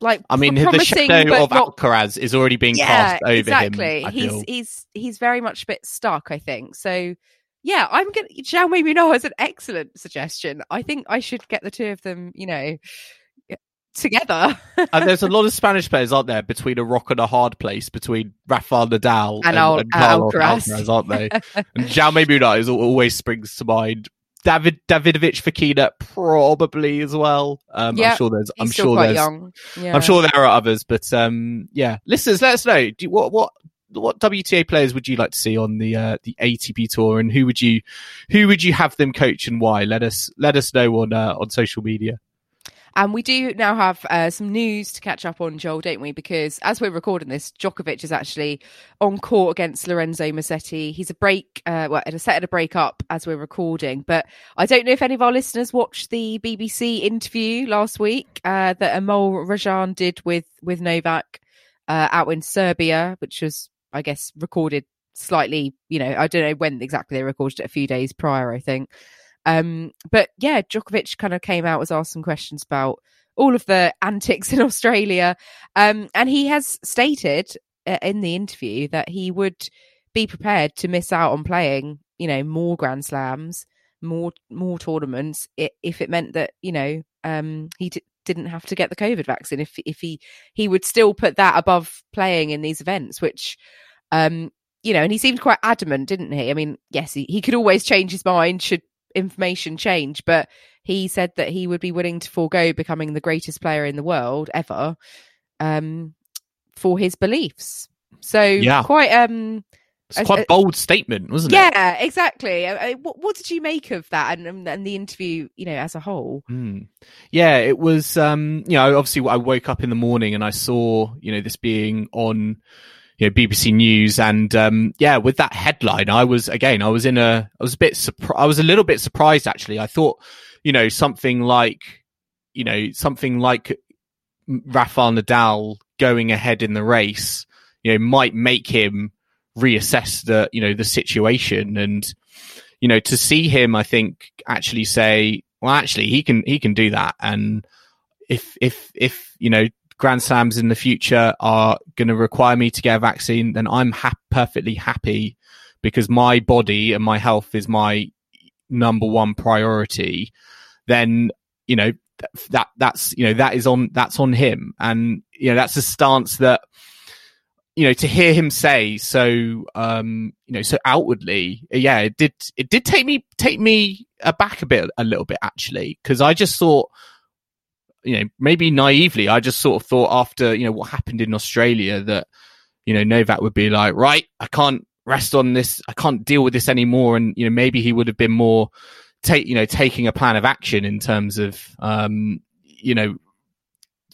like. I mean, the shadow of not- Alcaraz is already being yeah, cast over exactly. him. I he's he's he's very much a bit stuck. I think so. Yeah, I'm gonna. Jaume Munar is an excellent suggestion. I think I should get the two of them. You know. Together and there's a lot of Spanish players, aren't there, between a rock and a hard place, between Rafael Nadal And Al- Carlos Alcaraz. Alcaraz, aren't they? and Jaume is always springs to mind. David Davidovich Fokina probably as well. Um, Yeah, I'm sure there's. I'm sure there's. Yeah. I'm sure there are others, but um, yeah, listeners, let us know. Do you, what what what WTA players would you like to see on the uh, the ATP tour, and who would you who would you have them coach and why? Let us let us know on uh, on social media. And we do now have uh, some news to catch up on, Joel, don't we? Because as we're recording this, Djokovic is actually on court against Lorenzo Musetti. He's a break, uh, well, at a set at a break up as we're recording. But I don't know if any of our listeners watched the BBC interview last week uh, that Amol Rajan did with with Novak uh, out in Serbia, which was, I guess, recorded slightly. You know, I don't know when exactly they recorded it. A few days prior, I think. Um, but yeah, Djokovic kind of came out, was asked some questions about all of the antics in Australia. Um, and he has stated uh, in the interview that he would be prepared to miss out on playing, you know, more Grand Slams, more more tournaments, if it meant that you know um, he d- didn't have to get the COVID vaccine. If if he he would still put that above playing in these events, which um, you know, and he seemed quite adamant, didn't he? I mean, yes, he, he could always change his mind should information change, but he said that he would be willing to forego becoming the greatest player in the world ever um, for his beliefs. So Yeah. quite um It's quite a bold statement, wasn't it? yeah, exactly. What, what did you make of that and, and and the interview, you know, as a whole? Mm. Yeah, it was. Um, you know, obviously, I woke up in the morning and I saw, you know, this being on, you know, BBC News, and um, yeah, with that headline, I was again, I was in a, I was a bit, surpri- I was a little bit surprised actually. I thought, you know, something like, you know, something like Rafael Nadal going ahead in the race, you know, might make him reassess the, you know, the situation and. You know, to see him, I think actually say, well, actually, he can he can do that. And if if if you know Grand Slams in the future are going to require me to get a vaccine, then I'm ha- perfectly happy because my body and my health is my number one priority. Then you know that that's you know that is on that's on him, and you know that's a stance that you know to hear him say so um you know so outwardly yeah it did it did take me take me aback a bit a little bit actually because i just thought you know maybe naively i just sort of thought after you know what happened in australia that you know novak would be like right i can't rest on this i can't deal with this anymore and you know maybe he would have been more take you know taking a plan of action in terms of um you know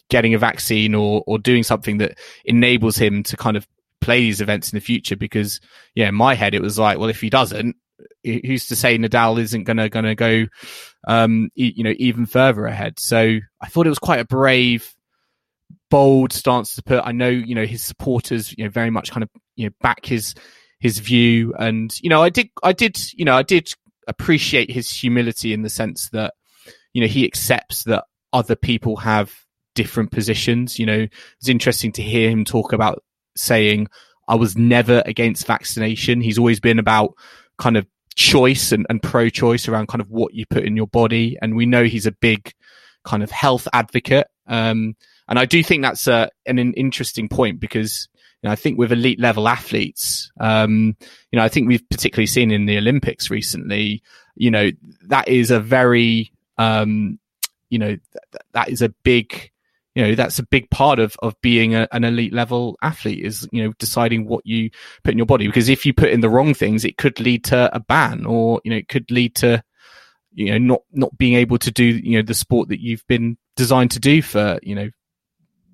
getting a vaccine or or doing something that enables him to kind of play these events in the future because yeah in my head it was like well if he doesn't who's to say Nadal isn't gonna gonna go um, you know, even further ahead. So I thought it was quite a brave, bold stance to put. I know, you know, his supporters, you know, very much kind of, you know, back his, his view. And, you know, I did, I did, you know, I did appreciate his humility in the sense that, you know, he accepts that other people have different positions. You know, it's interesting to hear him talk about saying, I was never against vaccination. He's always been about kind of choice and, and pro choice around kind of what you put in your body. And we know he's a big kind of health advocate. Um, and I do think that's a, an, an interesting point because you know, I think with elite level athletes, um, you know, I think we've particularly seen in the Olympics recently, you know, that is a very, um, you know, th- that is a big, you know that's a big part of of being a, an elite level athlete is you know deciding what you put in your body. Because if you put in the wrong things it could lead to a ban or you know it could lead to you know not not being able to do you know the sport that you've been designed to do for you know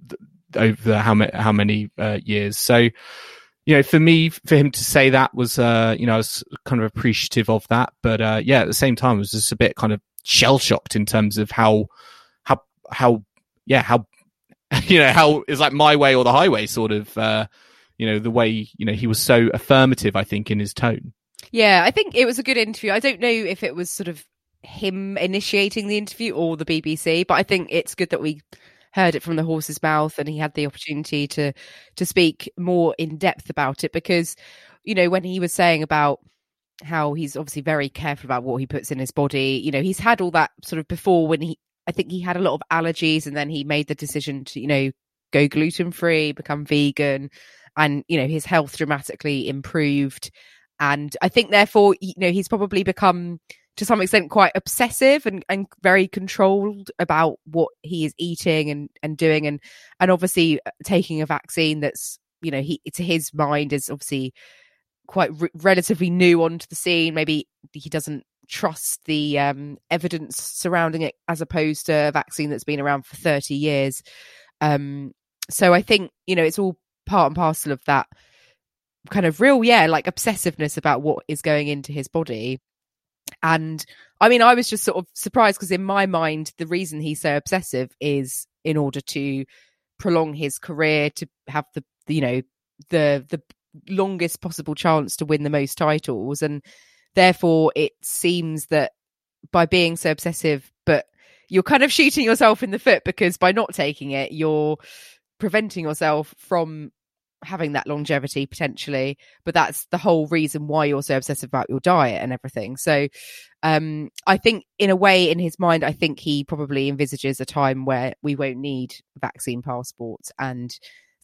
th- over how many how many uh, years. So you know for me for him to say that was uh you know I was kind of appreciative of that. But uh yeah at the same time I was just a bit kind of shell shocked in terms of how how how yeah, how you know how is like my way or the highway sort of uh you know the way you know he was so affirmative i think in his tone Yeah, I think it was a good interview. I don't know if it was sort of him initiating the interview or the BBC, but I think it's good that we heard it from the horse's mouth and he had the opportunity to to speak more in depth about it because you know when he was saying about how he's obviously very careful about what he puts in his body you know he's had all that sort of before when he I think he had a lot of allergies and then he made the decision to, you know, go gluten free, become vegan, and, you know, his health dramatically improved. And I think therefore, you know, he's probably become to some extent quite obsessive and, and very controlled about what he is eating and, and doing and and obviously uh, taking a vaccine that's you know he to his mind is obviously quite re- relatively new onto the scene maybe he doesn't trust the um, evidence surrounding it as opposed to a vaccine that's been around for 30 years. Um, so I think, you know, it's all part and parcel of that kind of real, yeah, like obsessiveness about what is going into his body. And I mean, I was just sort of surprised because in my mind, the reason he's so obsessive is in order to prolong his career, to have the, you know, the, the longest possible chance to win the most titles. And, therefore it seems that by being so obsessive but you're kind of shooting yourself in the foot because by not taking it you're preventing yourself from having that longevity potentially. But that's the whole reason why you're so obsessive about your diet and everything. So um i think in a way in his mind i think he probably envisages a time where we won't need vaccine passports and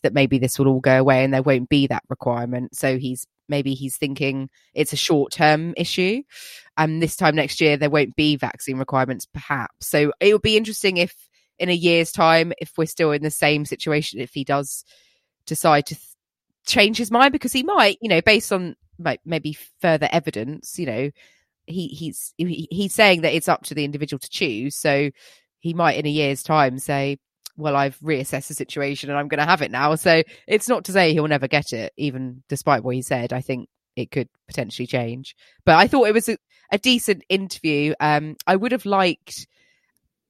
that maybe this will all go away and there won't be that requirement. So he's maybe he's thinking it's a short term issue and this time next year there won't be vaccine requirements perhaps. So it would be interesting if in a year's time if we're still in the same situation if he does decide to th- change his mind because he might you know based on like, maybe further evidence you know he he's he, he's saying that it's up to the individual to choose. So he might in a year's time say well, I've reassessed the situation and I'm going to have it now. So it's not to say he'll never get it, even despite what he said. I think it could potentially change. But I thought it was a, a decent interview. Um, I would have liked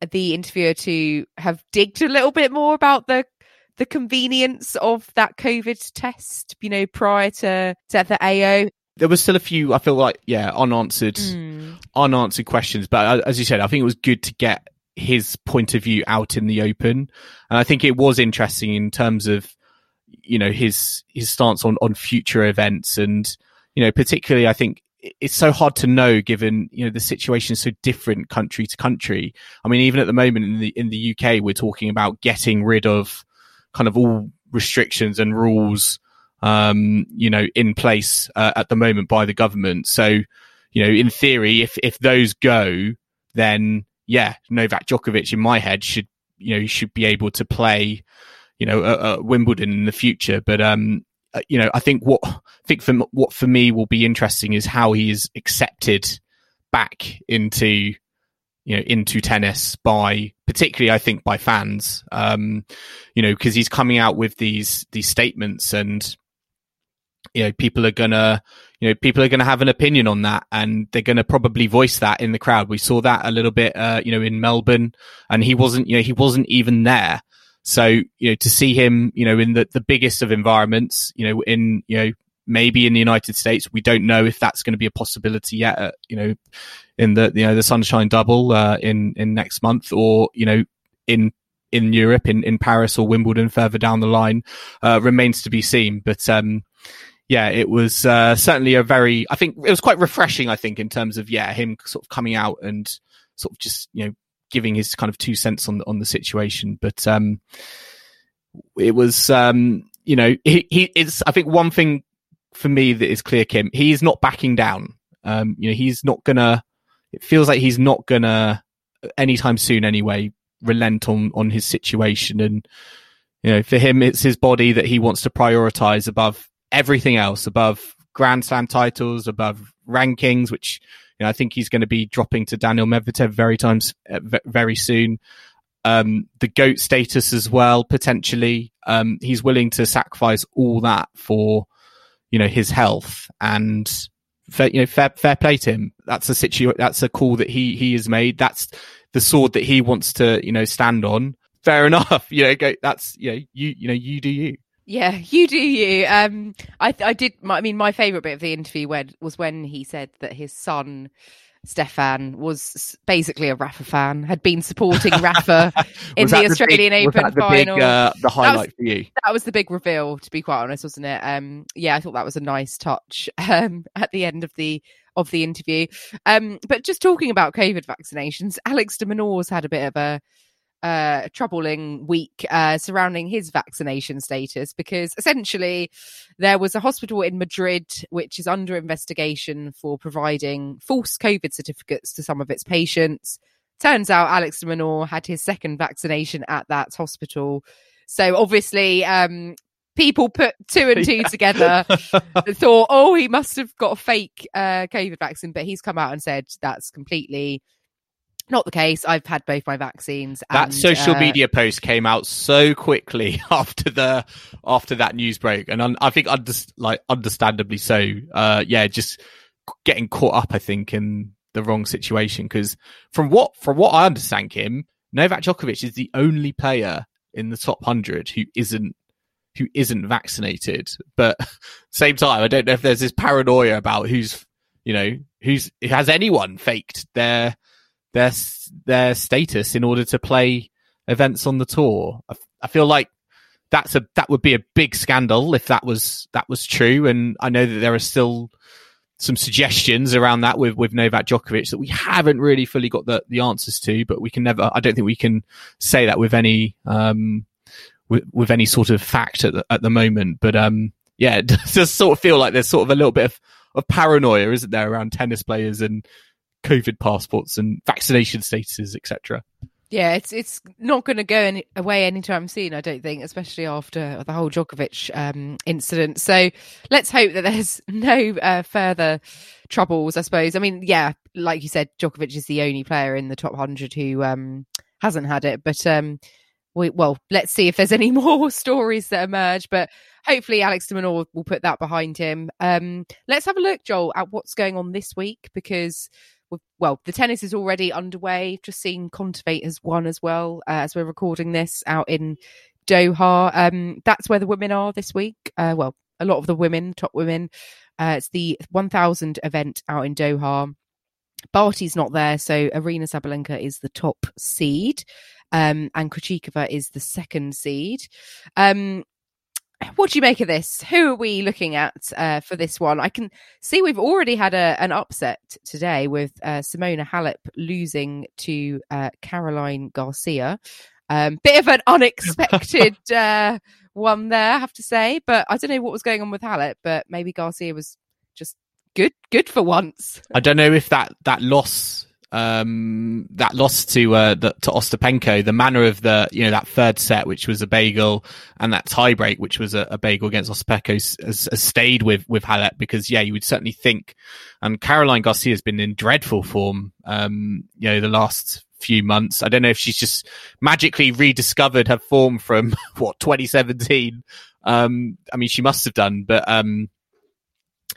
the interviewer to have digged a little bit more about the the convenience of that COVID test, you know, prior to, to the AO. There was still a few, I feel like, yeah, unanswered, mm. unanswered questions. But uh, as you said, I think it was good to get his point of view out in the open. And I think it was interesting in terms of, you know, his, his stance on, on future events. And, you know, particularly, I think it's so hard to know given, you know, the situation is so different country to country. I mean, even at the moment in the, in the UK, we're talking about getting rid of kind of all restrictions and rules, um, you know, in place uh, at the moment by the government. So, you know, in theory, if, if those go, then yeah, Novak Djokovic in my head should you know should be able to play you know at, Wimbledon in the future. But um, uh, you know, I think what I think for what for me will be interesting is how he is accepted back into you know into tennis by particularly I think by fans. Um, you know, because he's coming out with these these statements and you know people are gonna you know, people are going to have an opinion on that and they're going to probably voice that in the crowd. We saw that a little bit, uh, you know, in Melbourne and he wasn't, you know, he wasn't even there. So, you know, to see him, you know, in the, the biggest of environments, you know, in, you know, maybe in the United States, we don't know if that's going to be a possibility yet, uh, you know, in the, you know, the Sunshine Double, uh, in, in next month or, you know, in, in Europe, in, in Paris or Wimbledon further down the line, uh, remains to be seen. But, um, yeah, it was uh, certainly a very. I think it was quite refreshing. I think in terms of yeah, him sort of coming out and sort of just you know giving his kind of two cents on on the situation. But um, it was um, you know he he is. I think one thing for me that is clear, Kim, he's not backing down. Um, you know, he's not gonna. It feels like he's not gonna anytime soon anyway relent on on his situation and you know for him it's his body that he wants to prioritize above everything else above Grand Slam titles, above rankings, which you know, I think he's going to be dropping to Daniil Medvedev very times uh, very soon. Um, the goat status as well, potentially. Um, he's willing to sacrifice all that for, you know, his health and fair, you know, fair, fair play to him. That's a situ, that's a call that he, he has made. That's the sword that he wants to, you know, stand on. Fair enough. You know, go, that's, you know, you, you know, you do you. Yeah, you do you. Um, I I did. I mean, my favorite bit of the interview when was when he said that his son. Stefan was basically a Rafa fan, had been supporting Rafa in the Australian big, Open the final. Big, uh, the highlight was, for you. That was the big reveal, to be quite honest, wasn't it? Um, yeah, I thought that was a nice touch um, at the end of the of the interview. Um, but just talking about COVID vaccinations, Alex de Minaur's had a bit of a uh, troubling week uh, surrounding his vaccination status because essentially there was a hospital in Madrid which is under investigation for providing false COVID certificates to some of its patients. Turns out Alex de Minaur had his second vaccination at that hospital. So obviously, um, people put two and two together thought, oh, he must have got a fake uh, COVID vaccine, but he's come out and said that's completely not the case. I've had both my vaccines. That and, social uh, media post came out so quickly after the after that news break, and un, I think under, like understandably so. Uh, yeah, just getting caught up, I think, in the wrong situation because from what from what I understand, Kim Novak Djokovic is the only player in the top hundred who isn't who isn't vaccinated. But same time, I don't know if there's this paranoia about who's you know who's has anyone faked their their their status in order to play events on the tour. I, I, feel like that's a that would be a big scandal if that was that was true. And I know that there are still some suggestions around that with with Novak Djokovic that we haven't really fully got the the answers to, but we can never. I don't think we can say that with any um with, with any sort of fact at the, at the moment. But um yeah, it does sort of feel like there's sort of a little bit of of paranoia, isn't there, around tennis players and COVID passports and vaccination statuses, etc. Yeah, it's it's not going to go any, away anytime soon. I don't think, especially after the whole Djokovic um, incident. So let's hope that there's no uh, further troubles. I suppose. I mean, yeah, like you said, Djokovic is the only player in the top hundred who um, hasn't had it. But um, we, well, let's see if there's any more stories that emerge. But hopefully, Alex de Minaur will put that behind him. Um, let's have a look, Joel, at what's going on this week because well, the tennis is already underway. Just seen Kontaveit has won as well uh, as we're recording this out in Doha. Um, that's where the women are this week. Uh, well, a lot of the women, top women. Uh, it's the 1000 event out in Doha. Barty's not there, so Aryna Sabalenka is the top seed, um, and Krejcikova is the second seed. Um, what do you make of this? Who are we looking at uh, for this one? I can see we've already had a, an upset today with uh, Simona Halep losing to uh, Caroline Garcia. Um, bit of an unexpected uh, one there, I have to say. But I don't know what was going on with Halep, but maybe Garcia was just good, good for once. I don't know if that that loss um, that loss to uh, the, to Ostapenko, the manner of the you know that third set, which was a bagel, and that tiebreak, which was a, a bagel against Ostapenko, has, has, stayed with with Halep because yeah, you would certainly think. And Caroline Garcia has been in dreadful form, um, you know, the last few months. I don't know if she's just magically rediscovered her form from what 2017. Um, I mean, she must have done, but um,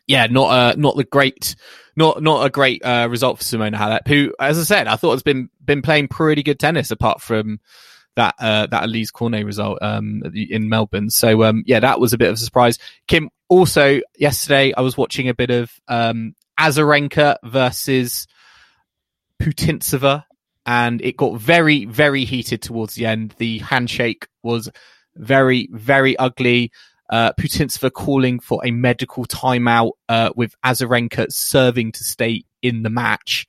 yeah, not uh, not the great, not not a great uh, result for Simona Halep, who, as I said, I thought has been been playing pretty good tennis apart from that uh, that Alizé Cornet result um, in Melbourne. So um, yeah, that was a bit of a surprise. Kim, also yesterday I was watching a bit of um, Azarenka versus Putintseva, and it got very very heated towards the end. The handshake was very very ugly. Uh, Putintseva calling for a medical timeout uh, with Azarenka serving to stay in the match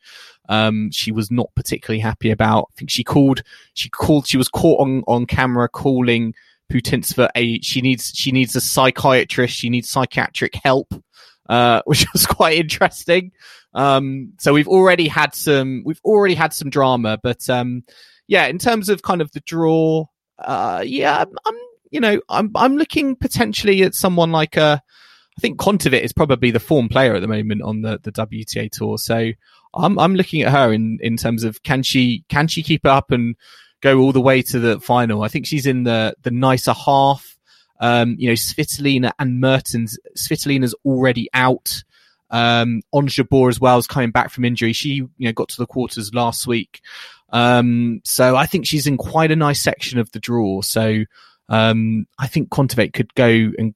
um, she was not particularly happy about. I think she called, she called, she was caught on, on camera calling Putintseva a, she needs, she needs a psychiatrist. She needs psychiatric help, uh, which was quite interesting. Um, so we've already had some, we've already had some drama, but, um, yeah, in terms of kind of the draw, uh, yeah, I'm, I'm you know, I'm, I'm looking potentially at someone like, uh, I think Kontaveit is probably the form player at the moment on the, the WTA tour. So I'm I'm looking at her in in terms of can she can she keep up and go all the way to the final? I think she's in the the nicer half. Um, you know, Svitolina and Mertens. Svitolina's already out. Um, Ons Jabeur as well is coming back from injury. She, you know, got to the quarters last week. Um, so I think she's in quite a nice section of the draw. So, um, I think Kontaveit could go and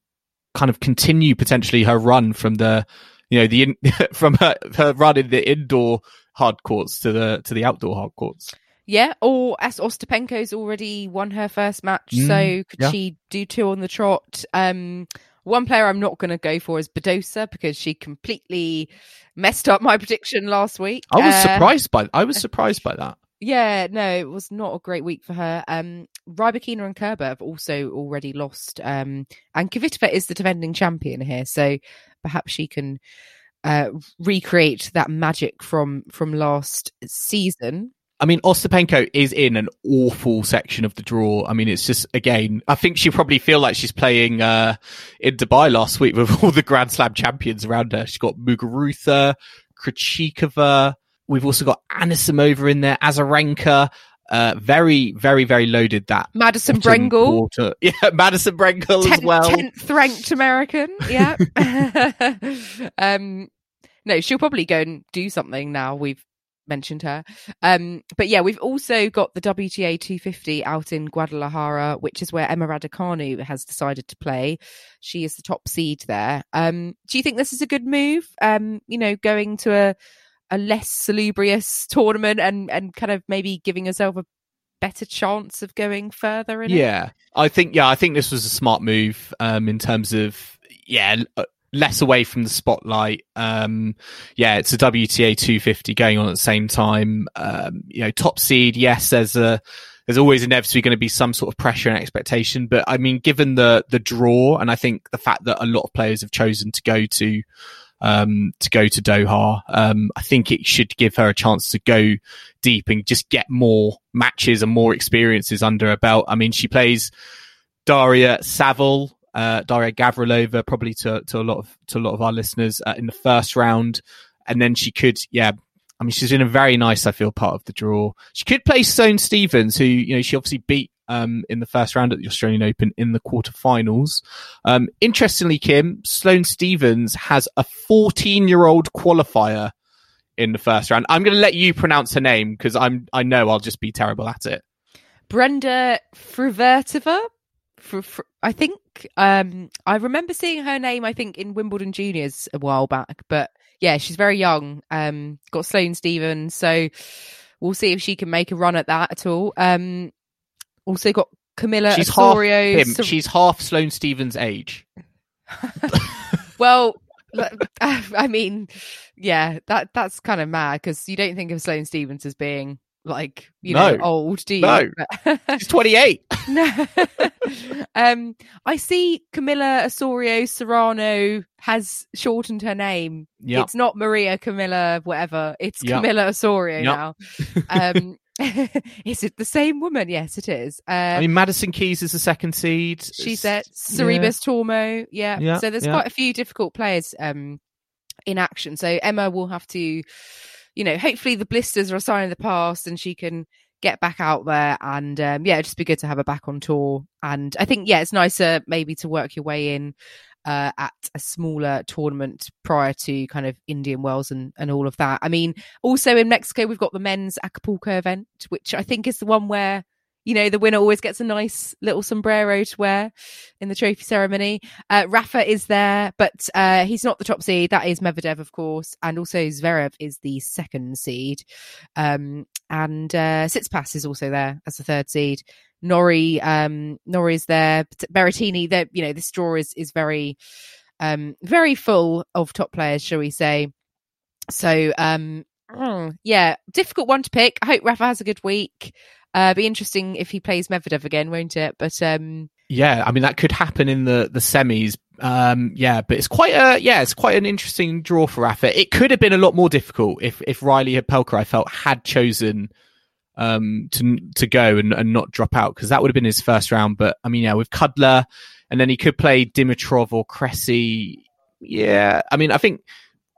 kind of continue potentially her run from the you know the in, from her, her run in the indoor hard courts to the to the outdoor hard courts. Yeah, or as Ostapenko's already won her first match, mm, so could yeah. she do two on the trot? Um, one player I'm not going to go for is Badosa because she completely messed up my prediction last week. I was uh, surprised by I was surprised by that. Yeah, no, it was not a great week for her. Um, Rybakina and Kerber have also already lost. Um, and Kvitova is the defending champion here, so perhaps she can uh, recreate that magic from from last season. I mean, Ostapenko is in an awful section of the draw. I mean, it's just again, I think she probably feel like she's playing uh, in Dubai last week with all the Grand Slam champions around her. She's got Muguruza, Krejcikova. We've also got Anisimova in there, Azarenka. Uh, very, very, very loaded that. Madison Brengle. Quarter. Yeah, Madison Brengle Ten- as well. 10th ranked American. Yeah. um, no, she'll probably go and do something now. We've mentioned her. Um, but yeah, we've also got the WTA 250 out in Guadalajara, which is where Emma Raducanu has decided to play. She is the top seed there. Um, do you think this is a good move? Um, you know, going to a a less salubrious tournament and and kind of maybe giving herself a better chance of going further in yeah. It? i think yeah i think this was a smart move um in terms of yeah uh, less away from the spotlight. Um yeah it's a wta 250 going on at the same time. Um you know top seed yes there's a there's always inevitably going to be some sort of pressure and expectation but i mean given the the draw and i think the fact that a lot of players have chosen to go to um, to go to Doha. Um, I think it should give her a chance to go deep and just get more matches and more experiences under her belt. I mean, she plays Daria Saville, uh, Daria Gavrilova, probably to, to a lot of, to a lot of our listeners uh, in the first round. And then she could, yeah, I mean, she's in a very nice, I feel, part of the draw. She could play Sloane Stevens, who, you know, she obviously beat um, in the first round at the Australian Open in the quarterfinals. Um, interestingly, Kim, Sloane Stevens has a 14 year old qualifier in the first round. I'm going to let you pronounce her name because I'm, I know I'll just be terrible at it. Brenda for, I think um, I remember seeing her name. I think in Wimbledon Juniors a while back, but yeah, she's very young. Um, got Sloane Stevens, so we'll see if she can make a run at that at all. Um, also got Camila she's Osorio. Half she's half Sloane Stevens' age. well, I mean, yeah, that that's kind of mad because you don't think of Sloane Stevens as being like you no. know old, do you? No, she's twenty eight. no, um, I see Camila Osorio Serrano has shortened her name. Yep. It's not Maria Camila, whatever. It's yep. Camila Osorio yep. now. Um, is it the same woman? Yes, it is. Uh, I mean, Madison Keys is the second seed. She's at Sorribes yeah. Tormo. Yeah. yeah. So there's yeah. quite a few difficult players um, in action. So Emma will have to, you know, hopefully the blisters are a sign of the past and she can get back out there and um, yeah, it'd just be good to have her back on tour. And I think yeah, it's nicer maybe to work your way in uh, at a smaller tournament prior to kind of Indian Wells and, and all of that. I mean, also in Mexico, we've got the men's Acapulco event, which I think is the one where you know, the winner always gets a nice little sombrero to wear in the trophy ceremony. Uh, Rafa is there, but uh, he's not the top seed. That is Medvedev, of course. And also Zverev is the second seed. Um, and uh, Tsitsipas is also there as the third seed. Norrie, um, Norrie is there. Berrettini, that you know, this draw is is very, um, very full of top players, shall we say? So, um, mm, yeah, difficult one to pick. I hope Rafa has a good week. Uh, be interesting if he plays Medvedev again, won't it? But um, yeah, I mean that could happen in the the semis. Um, yeah, but it's quite a yeah, it's quite an interesting draw for Rafa. It could have been a lot more difficult if if Riley Opelka, I felt, had chosen um to to go and, and not drop out because that would have been his first round. But I mean, yeah, with Kudla, and then he could play Dimitrov or Cressy. Yeah, I mean, I think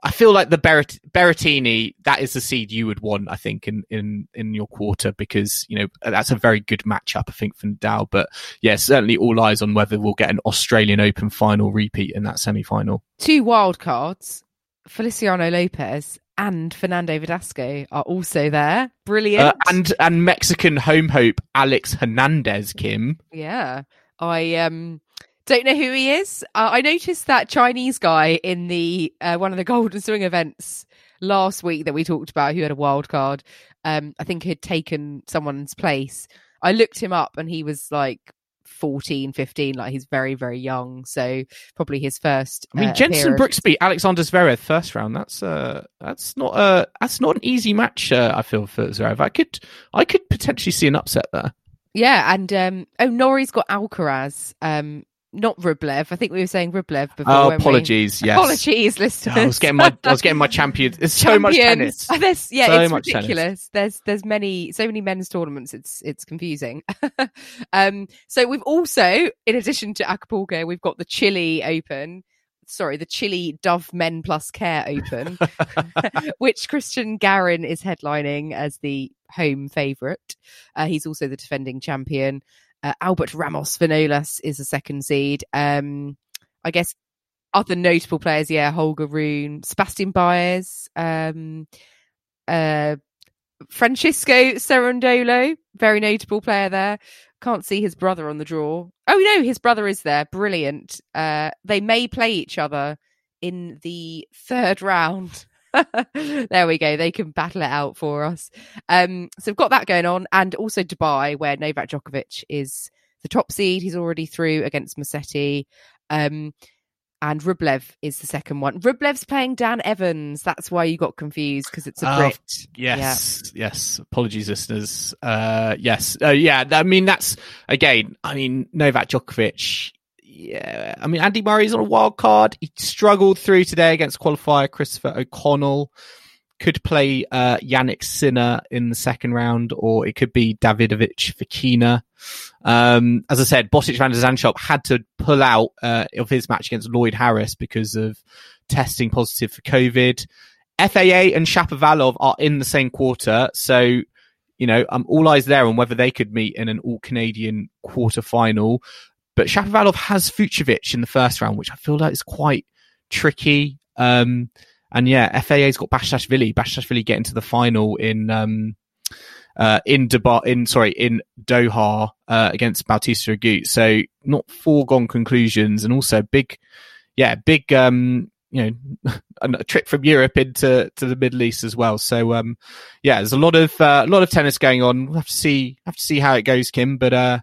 I feel like the Berret- Berrettini, that is the seed you would want, I think, in, in, in your quarter because, you know, that's a very good matchup, I think, for Nadal. But yeah, certainly all eyes on whether we'll get an Australian Open final repeat in that semi final. Two wild cards, Feliciano Lopez and Fernando Verdasco are also there. Brilliant. Uh, and, and Mexican home hope, Alex Hernandez, Kim. Yeah. I, um, don't know who he is. Uh, I noticed that Chinese guy in the uh, one of the Golden Swing events last week that we talked about, who had a wild card. Um, I think he had taken someone's place. I looked him up, and he was like 14, 15, like he's very, very young. So probably his first. I mean, uh, Jenson Brooksby, Alexander Zverev, first round. That's uh, that's not a that's not an easy match. Uh, I feel for Zverev. I could I could potentially see an upset there. Yeah, and um, oh, Norrie's got Alcaraz. Um, not Rublev. I think we were saying Rublev before. Oh, apologies. We? Yes. Apologies, listeners. I was getting my I was getting my champion. There's so much tennis. Oh, there's, yeah, so it's ridiculous. Tennis. There's there's many so many men's tournaments. It's it's confusing. um, so we've also, in addition to Acapulco, we've got the Chile Open. Sorry, the Chile Dove Men Plus Care Open, which Cristian Garin is headlining as the home favourite. Uh, he's also the defending champion. Uh, Albert Ramos Vinolas is the second seed. Um, I guess other notable players, yeah, Holger Rune, Sebastian Baez, um, uh, Francisco Cerundolo, very notable player there. Can't see his brother on the draw. Oh no, his brother is there. Brilliant. Uh, they may play each other in the third round. there we go. They can battle it out for us. Um, so we've got that going on, and also Dubai, where Novak Djokovic is the top seed. He's already through against Musetti. Um, and Rublev is the second one. Rublev's playing Dan Evans. That's why you got confused because it's a uh, Brit. Yes, yeah. yes. Apologies, listeners. Uh, yes, uh, yeah. I mean, that's again. I mean, Novak Djokovic yeah, I mean, Andy Murray's on a wild card. He struggled through today against qualifier Christopher O'Connell. Could play uh, Jannik Sinner in the second round, or it could be Davidovich Fokina. Um, as I said, Botic van de Zandschulp had to pull out uh, of his match against Lloyd Harris because of testing positive for COVID. FAA and Shapovalov are in the same quarter, so you know, I'm all eyes there on whether they could meet in an all Canadian quarter final. But Shapovalov has Fucsovics in the first round, which I feel like is quite tricky. Um, and yeah, FAA's got Basilashvili. Basilashvili getting to the final in um, uh, in Dubai, in sorry, in Doha uh, against Bautista Agut. So not foregone conclusions, and also big, yeah, big, um, you know, a trip from Europe into to the Middle East as well. So um, yeah, there's a lot of uh, a lot of tennis going on. We'll have to see have to see how it goes, Kim. But uh,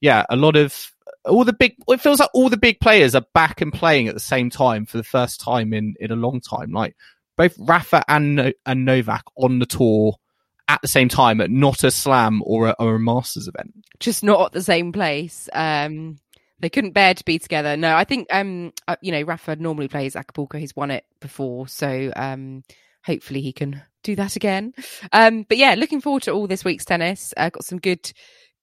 yeah, a lot of all the big it feels like all the big players are back and playing at the same time for the first time in in a long time. Like both Rafa and and Novak on the tour at the same time at not a slam or a, or a masters event. Just not at the same place. Um they couldn't bear to be together. No i think um uh, you know rafa normally plays acapulco. He's won it before so um hopefully he can do that again. Um but yeah looking forward to all this week's tennis. Uh, got some good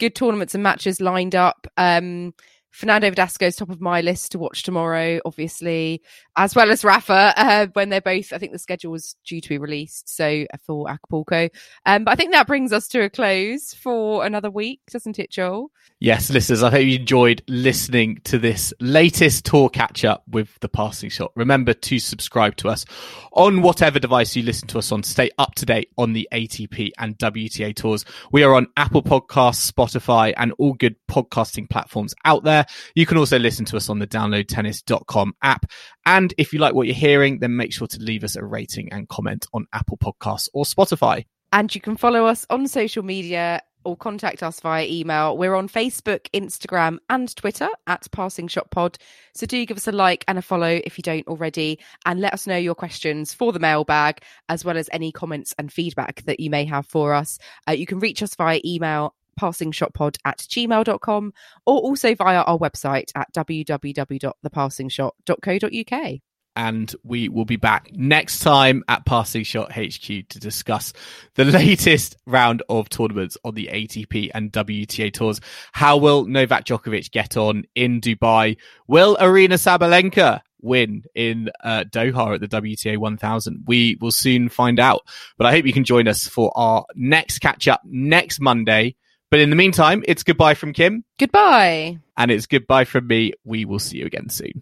good tournaments and matches lined up. Um, Fernando Verdasco's top of my list to watch tomorrow, obviously, as well as Rafa uh, when they're both. I think the schedule was due to be released, so uh, for Acapulco. Um, but I think that brings us to a close for another week, doesn't it, Joel? Yes, listeners, I hope you enjoyed listening to this latest tour catch up with the passing shot. Remember to subscribe to us on whatever device you listen to us on. Stay up to date on the ATP and WTA tours. We are on Apple Podcasts, Spotify, and all good podcasting platforms out there. You can also listen to us on the downloadtennis.com app. And if you like what you're hearing, then make sure to leave us a rating and comment on Apple Podcasts or Spotify. And you can follow us on social media or contact us via email. We're on Facebook, Instagram, and Twitter at Passing Shot Pod. So do give us a like and a follow if you don't already, and let us know your questions for the mailbag, as well as any comments and feedback that you may have for us. Uh, you can reach us via email passingshotpod at gmail.com or also via our website at www.thepassingshot.co.uk and we will be back next time at Passing Shot HQ to discuss the latest round of tournaments on the ATP and WTA tours. How will Novak Djokovic get on in Dubai? Will Aryna Sabalenka win in uh, Doha at the WTA 1000? We will soon find out. But I hope you can join us for our next catch up next Monday. But in the meantime, it's goodbye from Kim. Goodbye. And it's goodbye from me. We will see you again soon.